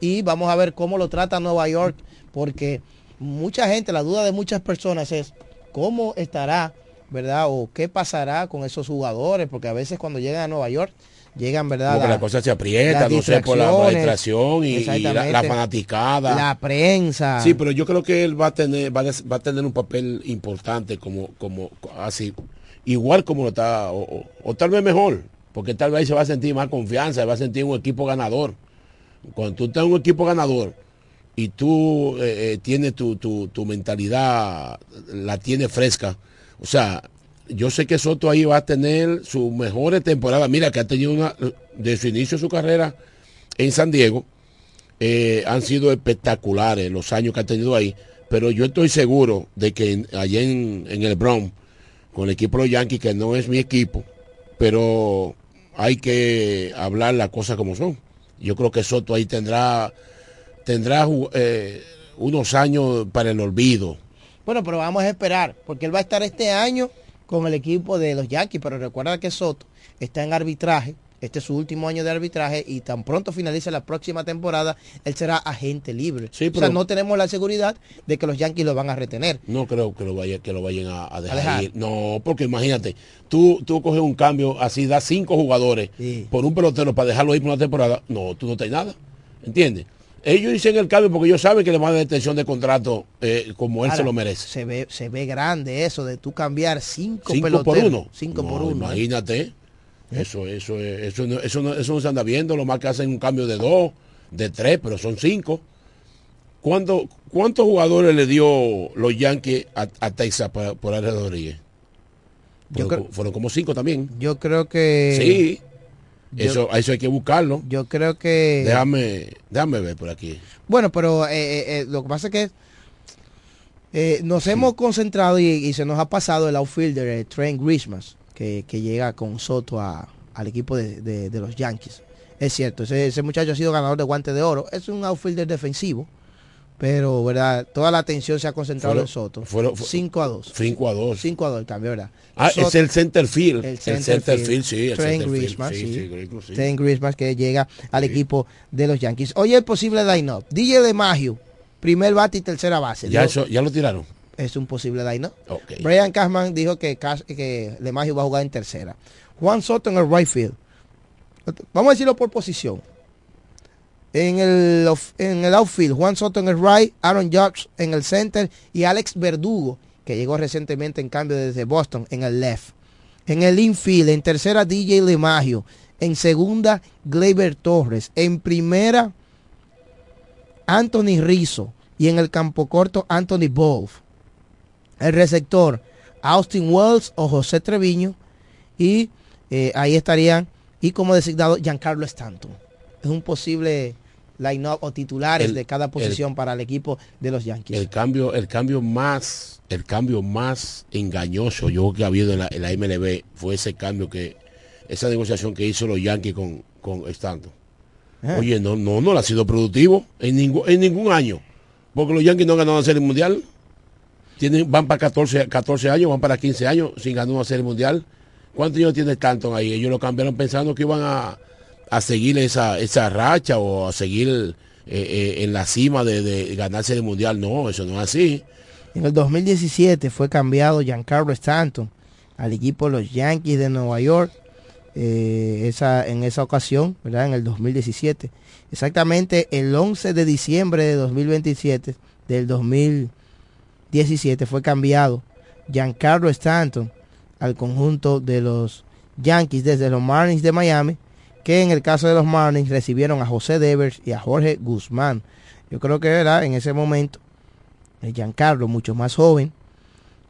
y vamos a ver cómo lo trata Nueva York, porque mucha gente, la duda de muchas personas es cómo estará ¿verdad? O qué pasará con esos jugadores, porque a veces cuando llegan a Nueva York, llegan, ¿verdad? Porque La- la cosa se aprieta, no sé, por la, la distracción y, y la, la fanaticada. La prensa. Sí, pero yo creo que él va a tener, va a, va a tener un papel importante como, como así, igual como lo está, o, o- o tal vez mejor, porque tal vez se va a sentir más confianza, va a sentir un equipo ganador. Cuando tú estás en un equipo ganador y tú eh, eh, tienes tu, tu, tu mentalidad, la tienes fresca, o sea, yo sé que Soto ahí va a tener sus mejores temporadas. Mira que ha tenido una, de su inicio de su carrera en San Diego, eh, han sido espectaculares los años que ha tenido ahí, pero yo estoy seguro de que allá en, en el Bronx, con el equipo de los Yankees, que no es mi equipo, pero hay que hablar las cosas como son. Yo creo que Soto ahí tendrá, tendrá eh, unos años para el olvido. Bueno, pero vamos a esperar, porque él va a estar este año con el equipo de los Yankees, pero recuerda que Soto está en arbitraje, este es su último año de arbitraje y tan pronto finalice la próxima temporada, él será agente libre. o sea, no tenemos la seguridad de que los Yankees lo van a retener. No creo que lo, vaya, que lo vayan a, a dejar, dejar. ir. No, porque imagínate, tú, tú coges un cambio así, das cinco jugadores por un pelotero para dejarlo ir por una temporada. No, tú no tienes nada. ¿Entiendes? Ellos dicen el cambio porque ellos saben que le van a dar extensión de contrato eh, como él Ahora, se lo merece. Se ve, se ve grande eso de tú cambiar cinco, Cinco peloteros. por uno. Cinco No, por uno. ¿eh? Imagínate. Eso, eso, es- eso, no, eso, no, eso no se anda viendo, lo más que hacen un cambio de dos, de tres, pero son cinco. ¿Cuánto- ¿Cuántos jugadores le dio los Yankees a, a Texas por, por Rodríguez? Fueron, fueron como cinco también. Yo creo que... Sí. Yo- Eso, eso hay que buscarlo. Yo creo que... Déjame, déjame ver por aquí. Bueno, pero eh, eh, eh, lo que pasa es que eh, nos hemos concentrado y, y se nos ha pasado el outfielder Trent Grisham, que, que llega con Soto a- al equipo de, de- de los Yankees. Es cierto, ese, ese muchacho ha sido ganador de guante de oro. Es un outfielder defensivo, pero verdad, toda la atención se ha concentrado Fueron- en Soto. fueron- fu- 5 a 2. 5 a 2. 5 a 2 el cambio, ¿verdad? Ah, Soto- es el center field. el El center center, field. field, sí. El Trent center field, sí, sí. sí, sí. Trent que llega al equipo de los Yankees. Oye, el posible line-up. DJ DeMaggio, primer bate y tercera base. Ya, Dijo- eso, ya lo tiraron. es un posible line-up. Ok. Brian Cashman dijo que, que DeMaggio va a jugar en tercera. Juan Soto en el right field. Vamos a decirlo por posición. En el, en el outfield, Juan Soto en el right, Aaron Judge en el center y Alex Verdugo, que llegó recientemente en cambio desde Boston, en el left. En el infield, en tercera, DJ LeMagio. En segunda, Gleyber Torres. En primera, Anthony Rizzo. Y en el campo corto, Anthony Wolf. El receptor, Austin Wells o José Treviño. Y eh, ahí estarían, y como designado, Giancarlo Stanton. Es un posible line-up o titulares El- de cada posición para el equipo de los Yankees. El cambio, el cambio más, el cambio más engañoso yo que ha habido en la, en la MLB fue ese cambio que, esa negociación que hizo los Yankees con, con Stanton. Ah. Oye, no, no, no le ha sido productivo en ningún, en ningún año. Porque los Yankees no han ganado la serie mundial. Tienen, van para 14, 14 años, van para 15 años sin ganar una serie mundial. ¿Cuántos años tiene Stanton ahí? Ellos lo cambiaron pensando que iban a, a seguir esa, esa racha o a seguir eh, eh, en la cima de, de ganar serie mundial. No, eso no es así. En el 2017 fue cambiado Giancarlo Stanton al equipo de los Yankees de Nueva York. eh, esa, en esa ocasión, ¿verdad? En el 2017. Exactamente el 11 de diciembre de 2027, del 2017, fue cambiado Giancarlo Stanton al conjunto de los Yankees desde los Marlins de Miami, que en el caso de los Marlins recibieron a José Devers y a Jorge Guzmán. Yo creo que era en ese momento Giancarlo mucho más joven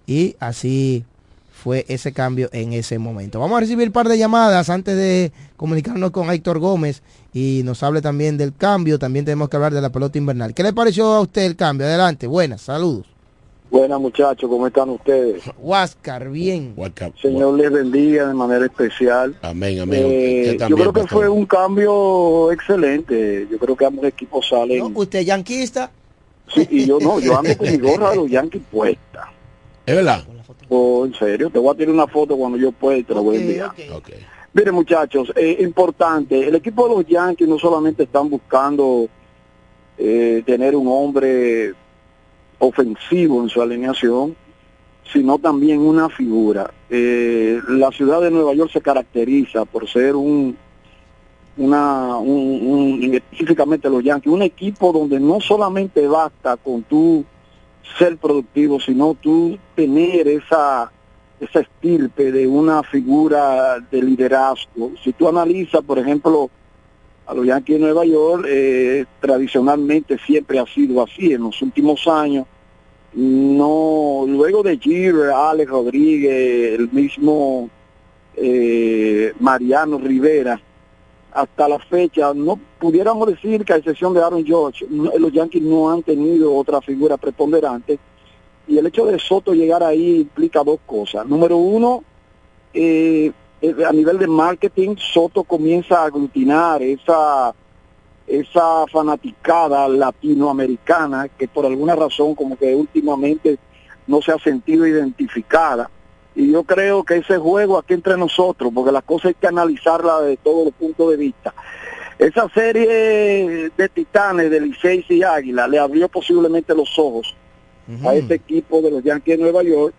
y así fue ese cambio en ese momento. Vamos a recibir un par de llamadas antes de comunicarnos con Héctor Gómez y nos hable también del cambio. También tenemos que hablar de la pelota invernal. ¿Qué le pareció a usted el cambio? Adelante, buenas, saludos. Buenas muchachos, ¿cómo están ustedes? Huáscar, bien. Señor les bendiga de manera especial. Amén, amén. Eh, yo creo que pastor. fue un cambio excelente. Yo creo que ambos equipos salen. ¿Usted yanquista? Sí, y yo no, yo ando con mi gorra de los Yankees puesta. ¿Es verdad? Oh, en serio, te voy a tirar una foto cuando yo pueda y te la voy a enviar. Ok. Miren muchachos, eh, importante, el equipo de los Yankees no solamente están buscando eh, tener un hombre ofensivo en su alineación, sino también una figura. Eh, la ciudad de Nueva York se caracteriza por ser un, una, un, un- específicamente los Yankees, un equipo donde no solamente basta con tú ser productivo, sino tú tener esa, esa estirpe de una figura de liderazgo. Si tú analizas, por ejemplo, a los Yankees de Nueva York, eh, tradicionalmente siempre ha sido así en los últimos años. No, luego de Jeter, Alex Rodríguez, el mismo eh, Mariano Rivera, hasta la fecha, no pudiéramos decir que a excepción de Aaron George, los Yankees no han tenido otra figura preponderante. Y el hecho de Soto llegar ahí implica dos cosas. Número uno, eh, a nivel de marketing, Soto comienza a aglutinar esa esa fanaticada latinoamericana que por alguna razón como que últimamente no se ha sentido identificada. Y yo creo que ese juego aquí entre nosotros, porque las cosas hay que analizarla de todos los puntos de vista. Esa serie de titanes de Licey y Águila le abrió posiblemente los ojos a este equipo de los Yankees de Nueva York,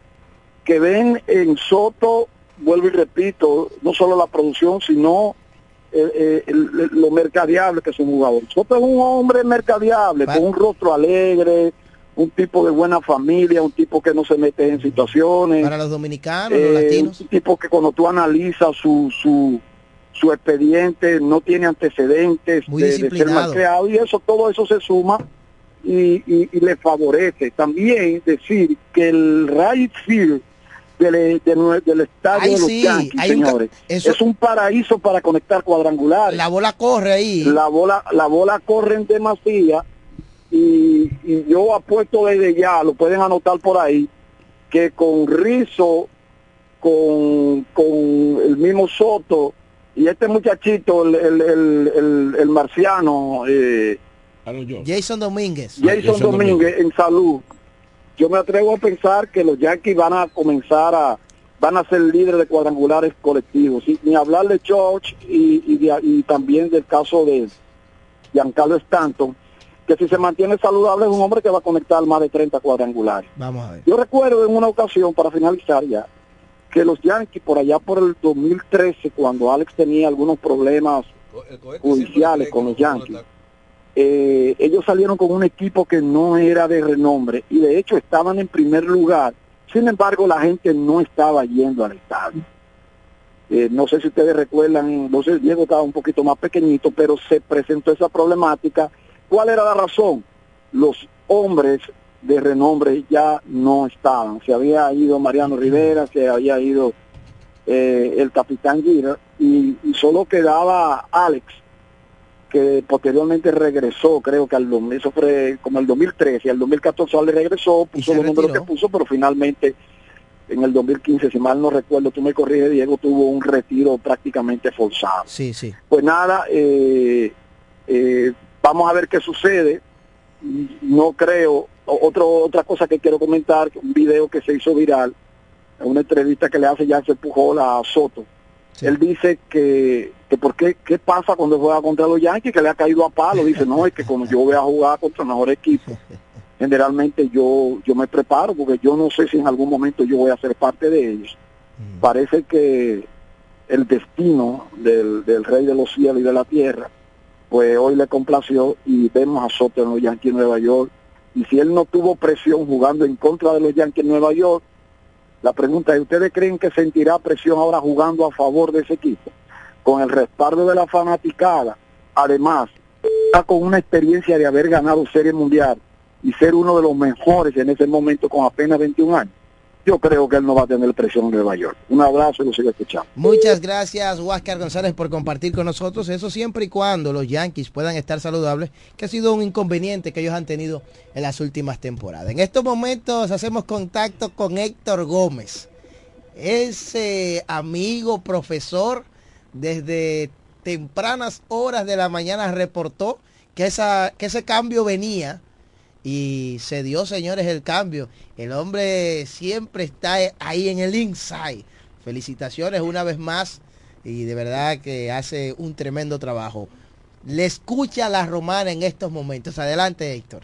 que ven en Soto, vuelvo y repito, no solo la producción, sino eh, eh, el- el- lo mercadeable que es un jugador. Soto es un hombre mercadeable, con un rostro alegre, un tipo de buena familia, un tipo que no se mete en situaciones. Para los dominicanos, Eh, los latinos. Un tipo que cuando tú analizas su, su, su expediente no tiene antecedentes Muy de, de ser y eso, todo eso se suma y, y- y le favorece. También decir que el right field del, de nue- del estadio Ay, de los sí, Yankees, hay un ca- señores, eso- es un paraíso para conectar cuadrangulares. La bola corre ahí. La bola, la bola corre en demasía y, y yo apuesto desde ya, lo pueden anotar por ahí, que con Rizo, con, con el mismo Soto y este muchachito, el, el, el, el- el marciano, eh, Jason Domínguez. Jason Domínguez en salud, yo me atrevo a pensar que los Yankees van a comenzar a van a ser líderes de cuadrangulares colectivos, y, ni hablar de George y, y, de- y también del caso de Giancarlo Stanton, que si se mantiene saludable es un hombre que va a conectar más de 30 cuadrangulares. Vamos a ver. Yo recuerdo en una ocasión, para finalizar ya, que los Yankees por allá por el 2013, cuando Alex tenía algunos problemas judiciales con los Yankees, eh, ellos salieron con un equipo que no era de renombre y de hecho estaban en primer lugar. Sin embargo, la gente no estaba yendo al estadio. Eh, no sé si ustedes recuerdan, no sé, Diego estaba un poquito más pequeñito, pero se presentó esa problemática. ¿Cuál era la razón? Los hombres de renombre ya no estaban. Se había ido Mariano Rivera, se había ido eh, el capitán Gira y, y solo quedaba Alex, que posteriormente regresó, creo que al eso fue como el 2013, al 2014 Ale regresó, puso los números que puso, pero finalmente en el 2015, si mal no recuerdo, tú me corriges, Diego, tuvo un retiro prácticamente forzado. Sí, sí. Pues nada, eh, eh, vamos a ver qué sucede. No creo. Otro, otra cosa que quiero comentar, un video que se hizo viral, una entrevista que le hace Jansen Pujol a Soto. Él dice que, que por qué, qué pasa cuando juega contra los Yankees, que le ha caído a palo. Dice, no, es que cuando yo voy a jugar contra el mejor equipo, generalmente yo, yo me preparo porque yo no sé si en algún momento yo voy a ser parte de ellos. Parece que el destino del, del rey de los cielos y de la tierra, pues hoy le complació y vemos a Soto en los Yankees de Nueva York. Y si él no tuvo presión jugando en contra de los Yankees de Nueva York, la pregunta es, ¿ustedes creen que sentirá presión ahora jugando a favor de ese equipo? Con el respaldo de la fanaticada, además, está con una experiencia de haber ganado Serie Mundial y ser uno de los mejores en ese momento con apenas 21 años. Yo creo que él no va a tener presión en Nueva York. Un abrazo y lo sigo escuchando. Muchas gracias, Huáscar González, por compartir con nosotros. Eso siempre y cuando los Yankees puedan estar saludables, que ha sido un inconveniente que ellos han tenido en las últimas temporadas. En estos momentos hacemos contacto con Héctor Gómez, ese amigo profesor desde tempranas horas de la mañana reportó que, esa, que ese cambio venía y se dio, señores, el cambio. El hombre siempre está ahí en el inside. Felicitaciones una vez más y de verdad que hace un tremendo trabajo. Le escucha la romana en estos momentos. Adelante, Héctor.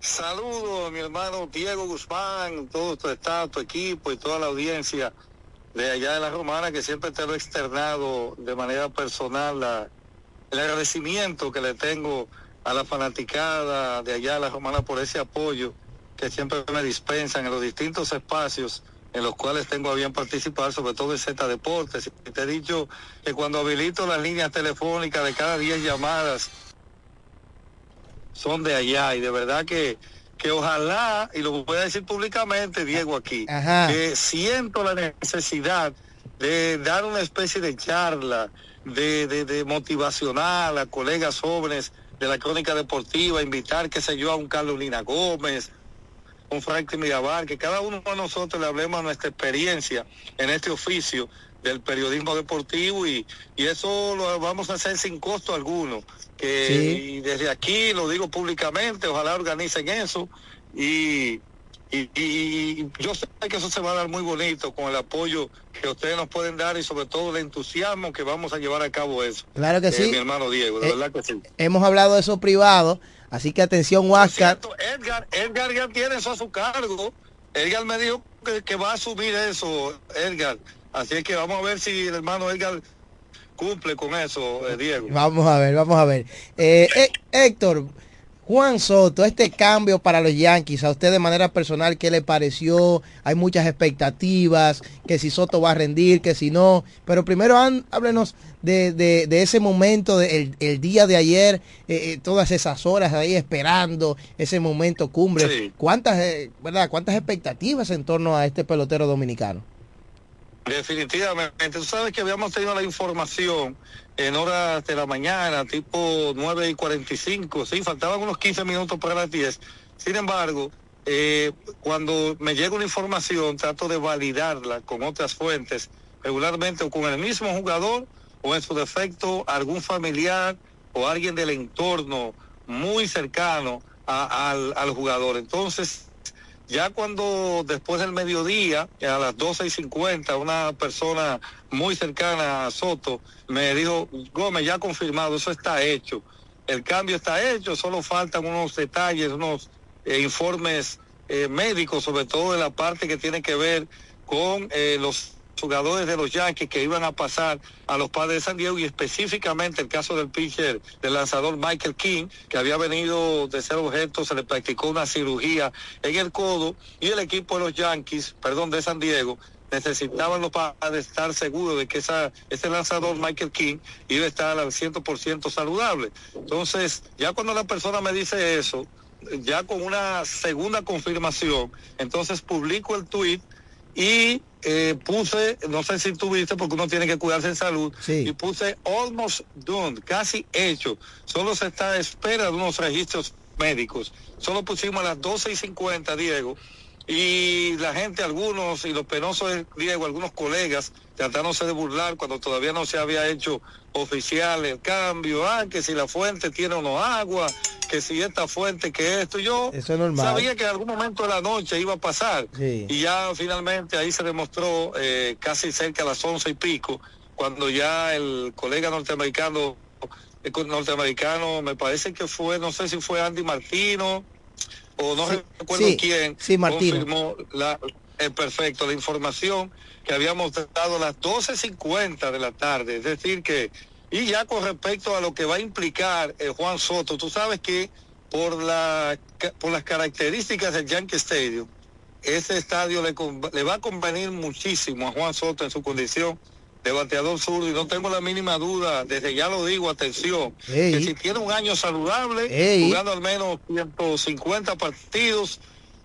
Saludos, mi hermano Diego Guzmán, todo tu estado, tu equipo y toda la audiencia de allá de la Romana, que siempre te lo he externado de manera personal el agradecimiento que le tengo a la fanaticada de allá de la Romana por ese apoyo que siempre me dispensan en los distintos espacios en los cuales tengo a bien participar, sobre todo en Z Deportes. Y te he dicho que cuando habilito las líneas telefónicas de cada 10 llamadas, son de allá y de verdad que, que ojalá, y lo voy a decir públicamente, Diego, aquí, Ajá. que siento la necesidad de dar una especie de charla de, de, de motivacional a colegas jóvenes de la crónica deportiva, invitar, qué sé yo, a un Carlos Lina Gómez, un Franklin Mirabal, que cada uno de nosotros le hablemos de nuestra experiencia en este oficio del periodismo deportivo y, y eso lo vamos a hacer sin costo alguno. Que Sí. y desde aquí lo digo públicamente, ojalá organicen eso y, y, y yo sé que eso se va a dar muy bonito con el apoyo que ustedes nos pueden dar y sobre todo el entusiasmo que vamos a llevar a cabo eso. Claro que Eh, sí. Mi hermano Diego, de Eh, verdad que sí. Hemos hablado de eso privado, así que atención, Huáscar. Edgar, Edgar ya tiene eso a su cargo. Edgar me dijo que, que va a asumir eso, Edgar. Así es que vamos a ver si el hermano Edgar cumple con eso, eh, Diego. Vamos a ver, vamos a ver. Eh, Hé- Héctor, Juan Soto, este cambio para los Yankees, a usted de manera personal, ¿qué le pareció? Hay muchas expectativas, que si Soto va a rendir, que si no. Pero primero han- háblenos de, de- de ese momento, de- el, el día de ayer, eh, eh, todas esas horas ahí esperando ese momento cumbre. Sí. ¿Cuántas, eh, verdad, cuántas expectativas en torno a este pelotero dominicano? Definitivamente. Tú sabes que habíamos tenido la información en horas de la mañana, tipo 9 y 45. Sí, faltaban unos 15 minutos para las 10. Sin embargo, eh, cuando me llega una información, trato de validarla con otras fuentes, regularmente o con el mismo jugador o en su defecto algún familiar o alguien del entorno muy cercano a- al, al jugador. Entonces, ya cuando después del mediodía, a las 12 y 50, una persona muy cercana a Soto me dijo, Gómez, ya confirmado, eso está hecho. El cambio está hecho, solo faltan unos detalles, unos eh, informes eh, médicos, sobre todo de la parte que tiene que ver con eh, los jugadores de los Yankees que iban a pasar a los padres de San Diego y específicamente el caso del pitcher, del lanzador Michael King, que había venido de ser objeto, se le practicó una cirugía en el codo y el equipo de los Yankees, perdón, de San Diego, necesitaban los padres estar seguros de que ese lanzador Michael King iba a estar al 100% saludable. Entonces, ya cuando la persona me dice eso, ya con una segunda confirmación, entonces publico el tweet y eh, puse, no sé si tuviste, porque uno tiene que cuidarse en salud, y puse almost done, casi hecho. Solo se está a espera de unos registros médicos. Solo pusimos a las 12 y 50, Diego, y la gente, algunos, y los penosos es, Diego, algunos colegas, tratándose de burlar cuando todavía no se había hecho oficial el cambio, ah, que si la fuente tiene o no agua, que si esta fuente, que esto, yo Eso es normal. sabía que en algún momento de la noche iba a pasar, Sí. y ya finalmente ahí se demostró eh, casi cerca a las once y pico, cuando ya el colega norteamericano, el co- norteamericano, me parece que fue, no sé si fue Andy Martino, o no recuerdo sí, quién, sí, confirmó la, eh, perfecto, la información que habíamos dado a las 12.50 de la tarde, es decir que, y ya con respecto a lo que va a implicar eh, Juan Soto, tú sabes que por, la, por las características del Yankee Stadium, ese estadio le, le va a convenir muchísimo a Juan Soto en su condición de bateador zurdo y no tengo la mínima duda, desde ya lo digo, atención, Ey. que si tiene un año saludable, Ey. jugando al menos 150 partidos,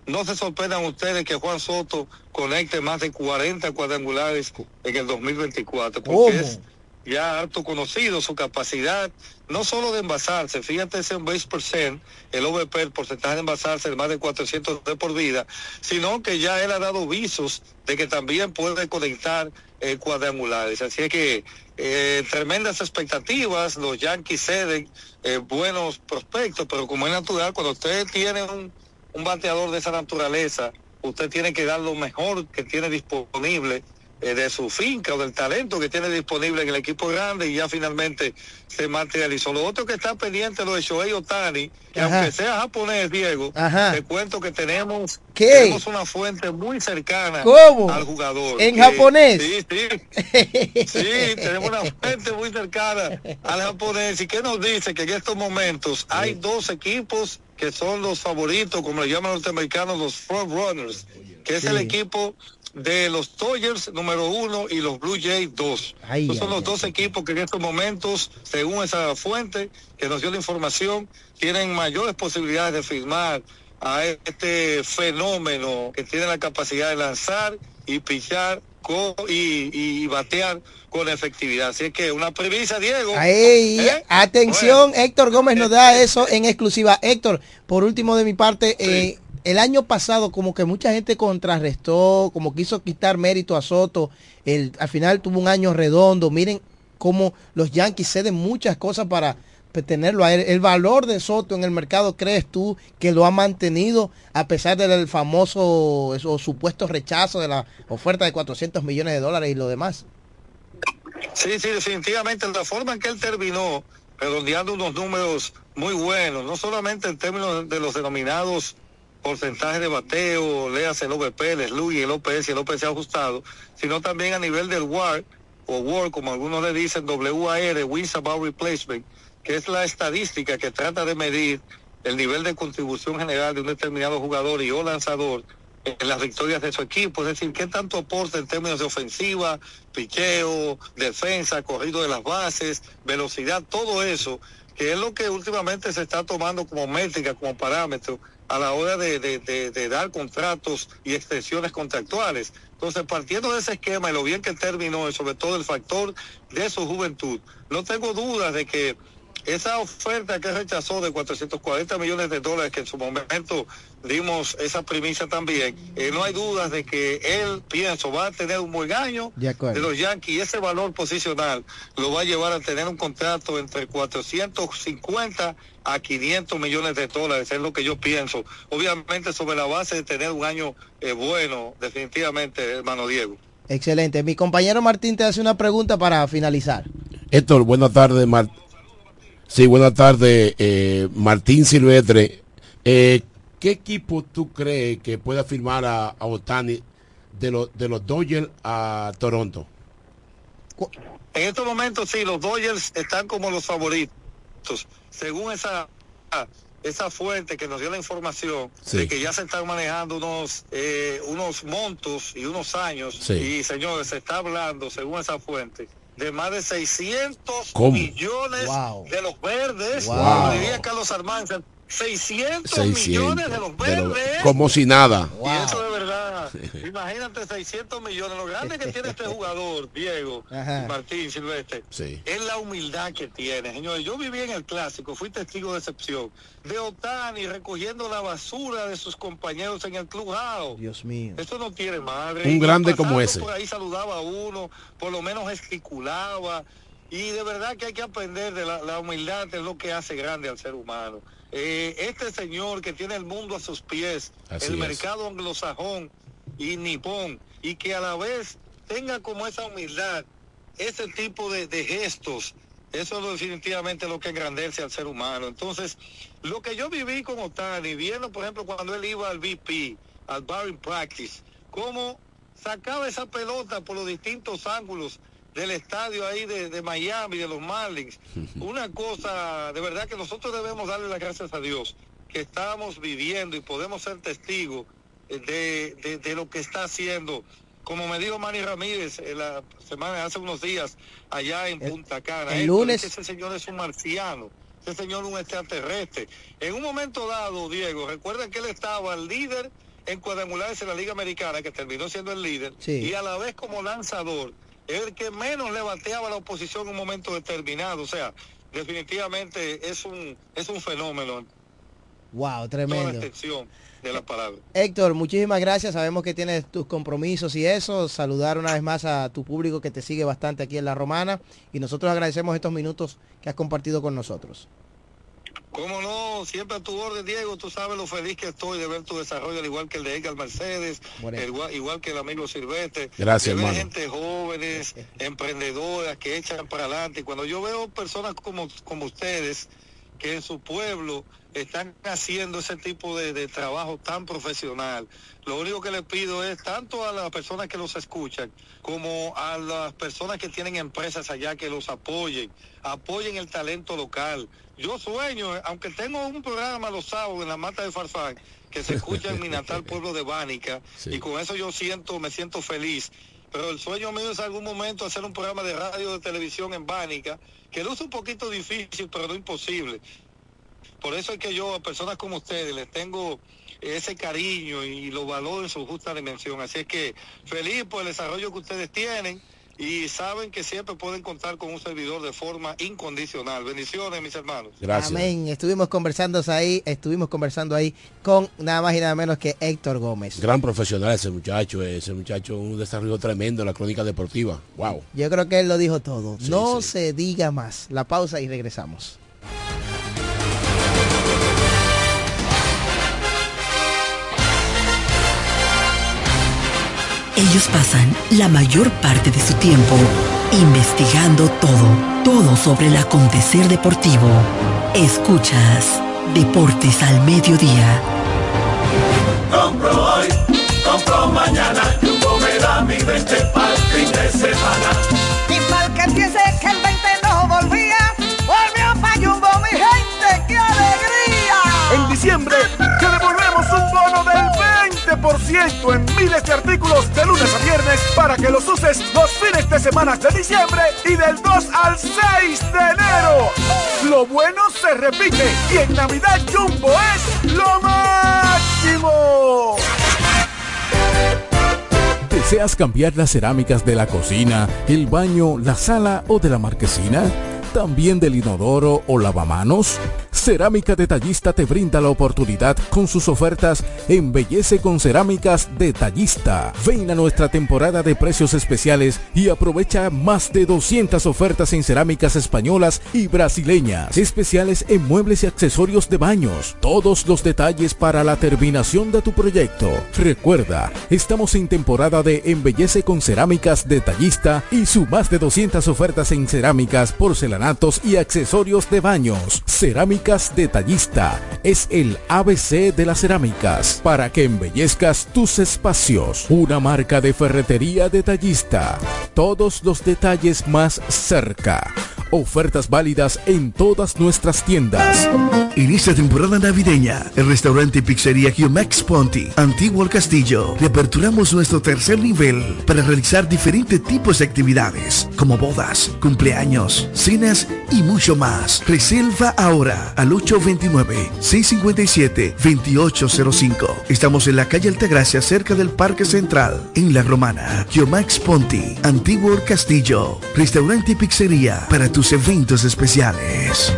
no se sorprendan ustedes que Juan Soto conecte más de 40 cuadrangulares en el 2024, porque ¿Cómo? es ya harto conocido su capacidad, no solo de envasarse, fíjate ese base percent, el OVP, el porcentaje de envasarse de más de 400 de por vida, sino que ya él ha dado visos de que también puede conectar cuadrangulares. Así que eh, tremendas expectativas, los Yankees ceden eh, buenos prospectos, pero como es natural, cuando usted tiene un, un bateador de esa naturaleza, usted tiene que dar lo mejor que tiene disponible eh, de su finca o del talento que tiene disponible en el equipo grande y ya finalmente se materializó. Lo otro que está pendiente lo de Shohei Otani, que Ajá. aunque sea japonés, Diego, Ajá. te cuento que tenemos, ¿Qué? tenemos una fuente muy cercana ¿Cómo? al jugador. ¿En que- japonés? Sí, sí. Sí, tenemos una fuente muy cercana al japonés. ¿Y qué nos dice? Que en estos momentos hay dos equipos que son los favoritos, como le llaman los norteamericanos, los front runners, que es el equipo de los Dodgers número uno y los Blue Jays dos. Ay, Estos son ay, los dos equipos que en estos momentos, según esa fuente que nos dio la información, tienen mayores posibilidades de firmar a este fenómeno que tiene la capacidad de lanzar y pichar y, y batear con efectividad. Así es que una premisa, Diego. Ey, ¿eh? atención, Héctor Gómez nos da eso en exclusiva. Héctor, por último de mi parte, eh, el año pasado como que mucha gente contrarrestó, como quiso quitar mérito a Soto. El, al final tuvo un año redondo. Miren cómo los Yankees ceden muchas cosas para pues, tenerlo a él. El valor de Soto en el mercado, ¿crees tú que lo ha mantenido a pesar del famoso o supuesto rechazo de la oferta de 400 millones de dólares y lo demás? Sí, sí, definitivamente la forma en que él terminó, redondeando unos números muy buenos, no solamente en términos de los denominados porcentajes de bateo, léase el OVP, el SLU y el OPS y el OPS ajustado, sino también a nivel del WAR, o WAR, como algunos le dicen, WAR, Wins About Replacement, que es la estadística que trata de medir el nivel de contribución general de un determinado jugador y o lanzador en las victorias de su equipo, es decir, qué tanto aporta en términos de ofensiva, picheo, defensa, corrido de las bases, velocidad, todo eso, que es lo que últimamente se está tomando como métrica, como parámetro a la hora de, dar contratos y extensiones contractuales. Entonces, partiendo de ese esquema y lo bien que terminó, y sobre todo el factor de su juventud, no tengo dudas de que esa oferta que rechazó de 440 millones de dólares, que en su momento dimos esa primicia también, eh, no hay dudas de que él, pienso, va a tener un buen año De los Yankees y ese valor posicional lo va a llevar a tener un contrato entre 450 a 500 millones de dólares, es lo que yo pienso. Obviamente sobre la base de tener un año eh, bueno, definitivamente, hermano Diego. Excelente. Mi compañero Martín te hace una pregunta para finalizar. Héctor, buenas tardes. Mar- sí, buenas tardes, eh, Martín Silvestre. Eh, ¿Qué equipo tú crees que pueda firmar a, a Otani de, los de los Dodgers a Toronto? En estos momentos sí, los Dodgers están como los favoritos. Según esa esa fuente que nos dio la información Sí. de que ya se están manejando unos eh, unos montos y unos años Sí. y señores se está hablando según esa fuente de más de 600 ¿Cómo? millones Wow. de los verdes Wow. como diría Carlos Armanza 600, 600 millones de los de lo- verdes como si nada. y eso de verdad, imagínate 600 millones. Lo grande que tiene este jugador, Diego, Ajá. Martín Silvestre, Sí. es la humildad que tiene. Señores, yo viví en el clásico, fui testigo de excepción, de Otani recogiendo la basura de sus compañeros en el clubhouse. Dios mío. Esto no tiene madre. Un Y grande como ese. Por ahí saludaba a uno, por lo menos gesticulaba. Y de verdad que hay que aprender de la, la humildad, es lo que hace grande al ser humano. Eh, este señor que tiene el mundo a sus pies, Así el es. mercado anglosajón y nipón, y que a la vez tenga como esa humildad, ese tipo de, de gestos, eso es definitivamente lo que engrandece al ser humano. Entonces, lo que yo viví con Otani, viendo por ejemplo cuando él iba al VP, al Barring Practice, cómo sacaba esa pelota por los distintos ángulos del estadio ahí de, de Miami, de los Marlins. Una cosa, de verdad que nosotros debemos darle las gracias a Dios que estamos viviendo y podemos ser testigos de, de- de lo que está haciendo. Como me dijo Manny Ramírez en la semana, hace unos días, allá en Punta Cana. el lunes- ese señor es un marciano, ese señor es un extraterrestre. En un momento dado, Diego, recuerden que él estaba el líder en cuadrangulares en la Liga Americana, que terminó siendo el líder, Sí. y a la vez como lanzador, el que menos le bateaba a la oposición en un momento determinado. O sea, definitivamente es un, es un fenómeno Wow, toda la tremendo. extensión de la palabra. Héctor, muchísimas gracias. Sabemos que tienes tus compromisos y eso. Saludar una vez más a tu público que te sigue bastante aquí en La Romana. Y nosotros agradecemos estos minutos que has compartido con nosotros. Cómo no, siempre a tu orden, Diego. Tú sabes lo feliz que estoy de ver tu desarrollo, al igual que el de Edgar Mercedes, el igual, que el amigo Silvestre. Gracias, de ver hermano. gente jóvenes, emprendedoras, que echan para adelante. Y cuando yo veo personas como, como ustedes, que en su pueblo están haciendo ese tipo de, de trabajo tan profesional, lo único que les pido es tanto a las personas que los escuchan como a las personas que tienen empresas allá que los apoyen, apoyen el talento local. Yo sueño, aunque tengo un programa los sábados en la Mata de Farfán, que se escucha en mi natal pueblo de Bánica, y con eso yo siento, me siento feliz. Pero el sueño mío es algún momento hacer un programa de radio de televisión en Bánica, que es un poquito difícil, pero no imposible. Por eso es que yo a personas como ustedes les tengo ese cariño y lo valoro en su justa dimensión. Así es que feliz por el desarrollo que ustedes tienen y saben que siempre pueden contar con un servidor de forma incondicional. Bendiciones, mis hermanos. Amén. Estuvimos conversando ahí, estuvimos conversando ahí con nada más y nada menos que Héctor Gómez. Gran profesional ese muchacho, ese muchacho, un desarrollo tremendo en la crónica deportiva. Wow. Yo creo que él lo dijo todo. no se diga más. La pausa y regresamos. Ellos pasan la mayor parte de su tiempo investigando todo, todo sobre el acontecer deportivo. Escuchas Deportes al Mediodía. Compro hoy, compro mañana, Jumbo me da mi 20 para el fin de semana. Y para que piense que el 20 no volvía, volvió pa' Jumbo, mi gente, ¡qué alegría! En diciembre 20% en miles de artículos de lunes a viernes para que los uses los fines de semana de diciembre y del 2 al 6 de enero. Lo bueno se repite y en Navidad Jumbo es lo máximo. ¿Deseas cambiar las cerámicas de la cocina, el baño, la sala o de la marquesina? ¿También del inodoro o lavamanos? Cerámica Detallista te brinda la oportunidad con sus ofertas Embellece con Cerámicas Detallista. Ven a nuestra temporada de precios especiales y aprovecha más de 200 ofertas en cerámicas españolas y brasileñas. Especiales en muebles y accesorios de baños. Todos los detalles para la terminación de tu proyecto. Recuerda, estamos en temporada de Embellece con Cerámicas Detallista y su más de 200 ofertas en cerámicas, porcelanatos y accesorios de baños. Cerámicas Detallista es el ABC de las cerámicas para que embellezcas tus espacios. Una marca de ferretería detallista. Todos los detalles más cerca. Ofertas válidas en todas nuestras tiendas. En esta temporada navideña, el restaurante y pizzería Max Ponti, Antiguo al Castillo, reaperturamos nuestro tercer nivel para realizar diferentes tipos de actividades, como bodas, cumpleaños, cenas y mucho más. Reserva ahora al 829-657-2805. Estamos en la calle Altagracia, cerca del Parque Central, en La Romana. Max Ponti, Antiguo Castillo, restaurante y pizzería para tus eventos especiales.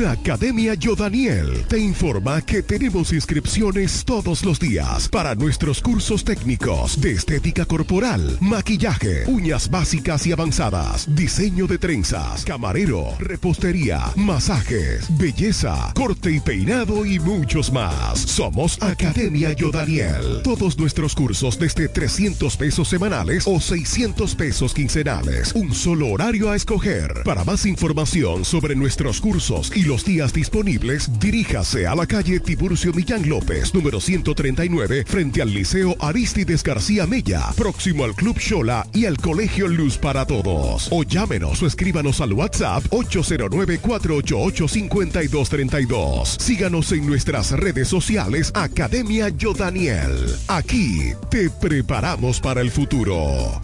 La Academia Yodaniel te informa que tenemos inscripciones todos los días para nuestros cursos técnicos de estética corporal, maquillaje, uñas básicas y avanzadas, diseño de trenzas, camarero, repostería, masajes, belleza, corte y peinado y muchos más. Somos Academia Yodaniel. Todos nuestros cursos desde 300 pesos semanales o 600 pesos quincenales. Un solo horario a escoger. Para más información sobre nuestros cursos y los días disponibles, diríjase a la calle Tiburcio Millán López, número 139, frente al Liceo Aristides García Mella, próximo al Club Shola y al Colegio Luz para Todos. O llámenos o escríbanos al WhatsApp 809-488-5232. Síganos en nuestras redes sociales Academia Yodaniel. Aquí te preparamos para el futuro.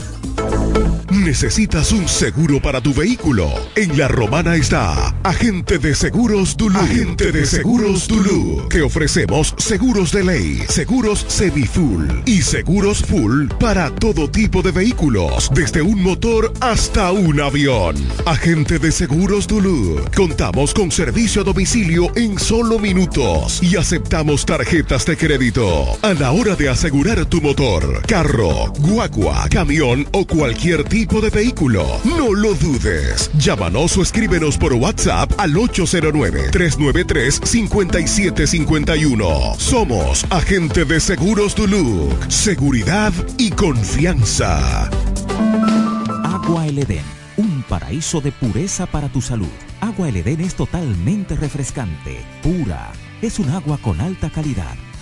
¿Necesitas un seguro para tu vehículo? En La Romana está Agente de Seguros Dulú. Agente de Seguros Dulú. Que ofrecemos seguros de ley, seguros semi-full y seguros full para todo tipo de vehículos, desde un motor hasta un avión. Agente de Seguros Dulú. Contamos con servicio a domicilio en solo minutos y aceptamos tarjetas de crédito. A la hora de asegurar tu motor, carro, guagua, camión o cualquier cualquier tipo de vehículo. No lo dudes. Llámanos o escríbenos por WhatsApp al 809-393-5751. Somos agente de seguros Duluc. Seguridad y confianza. Agua El Edén, un paraíso de pureza para tu salud. Agua El Edén es totalmente refrescante, pura. Es un agua con alta calidad,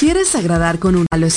¿Quieres agradar con un a los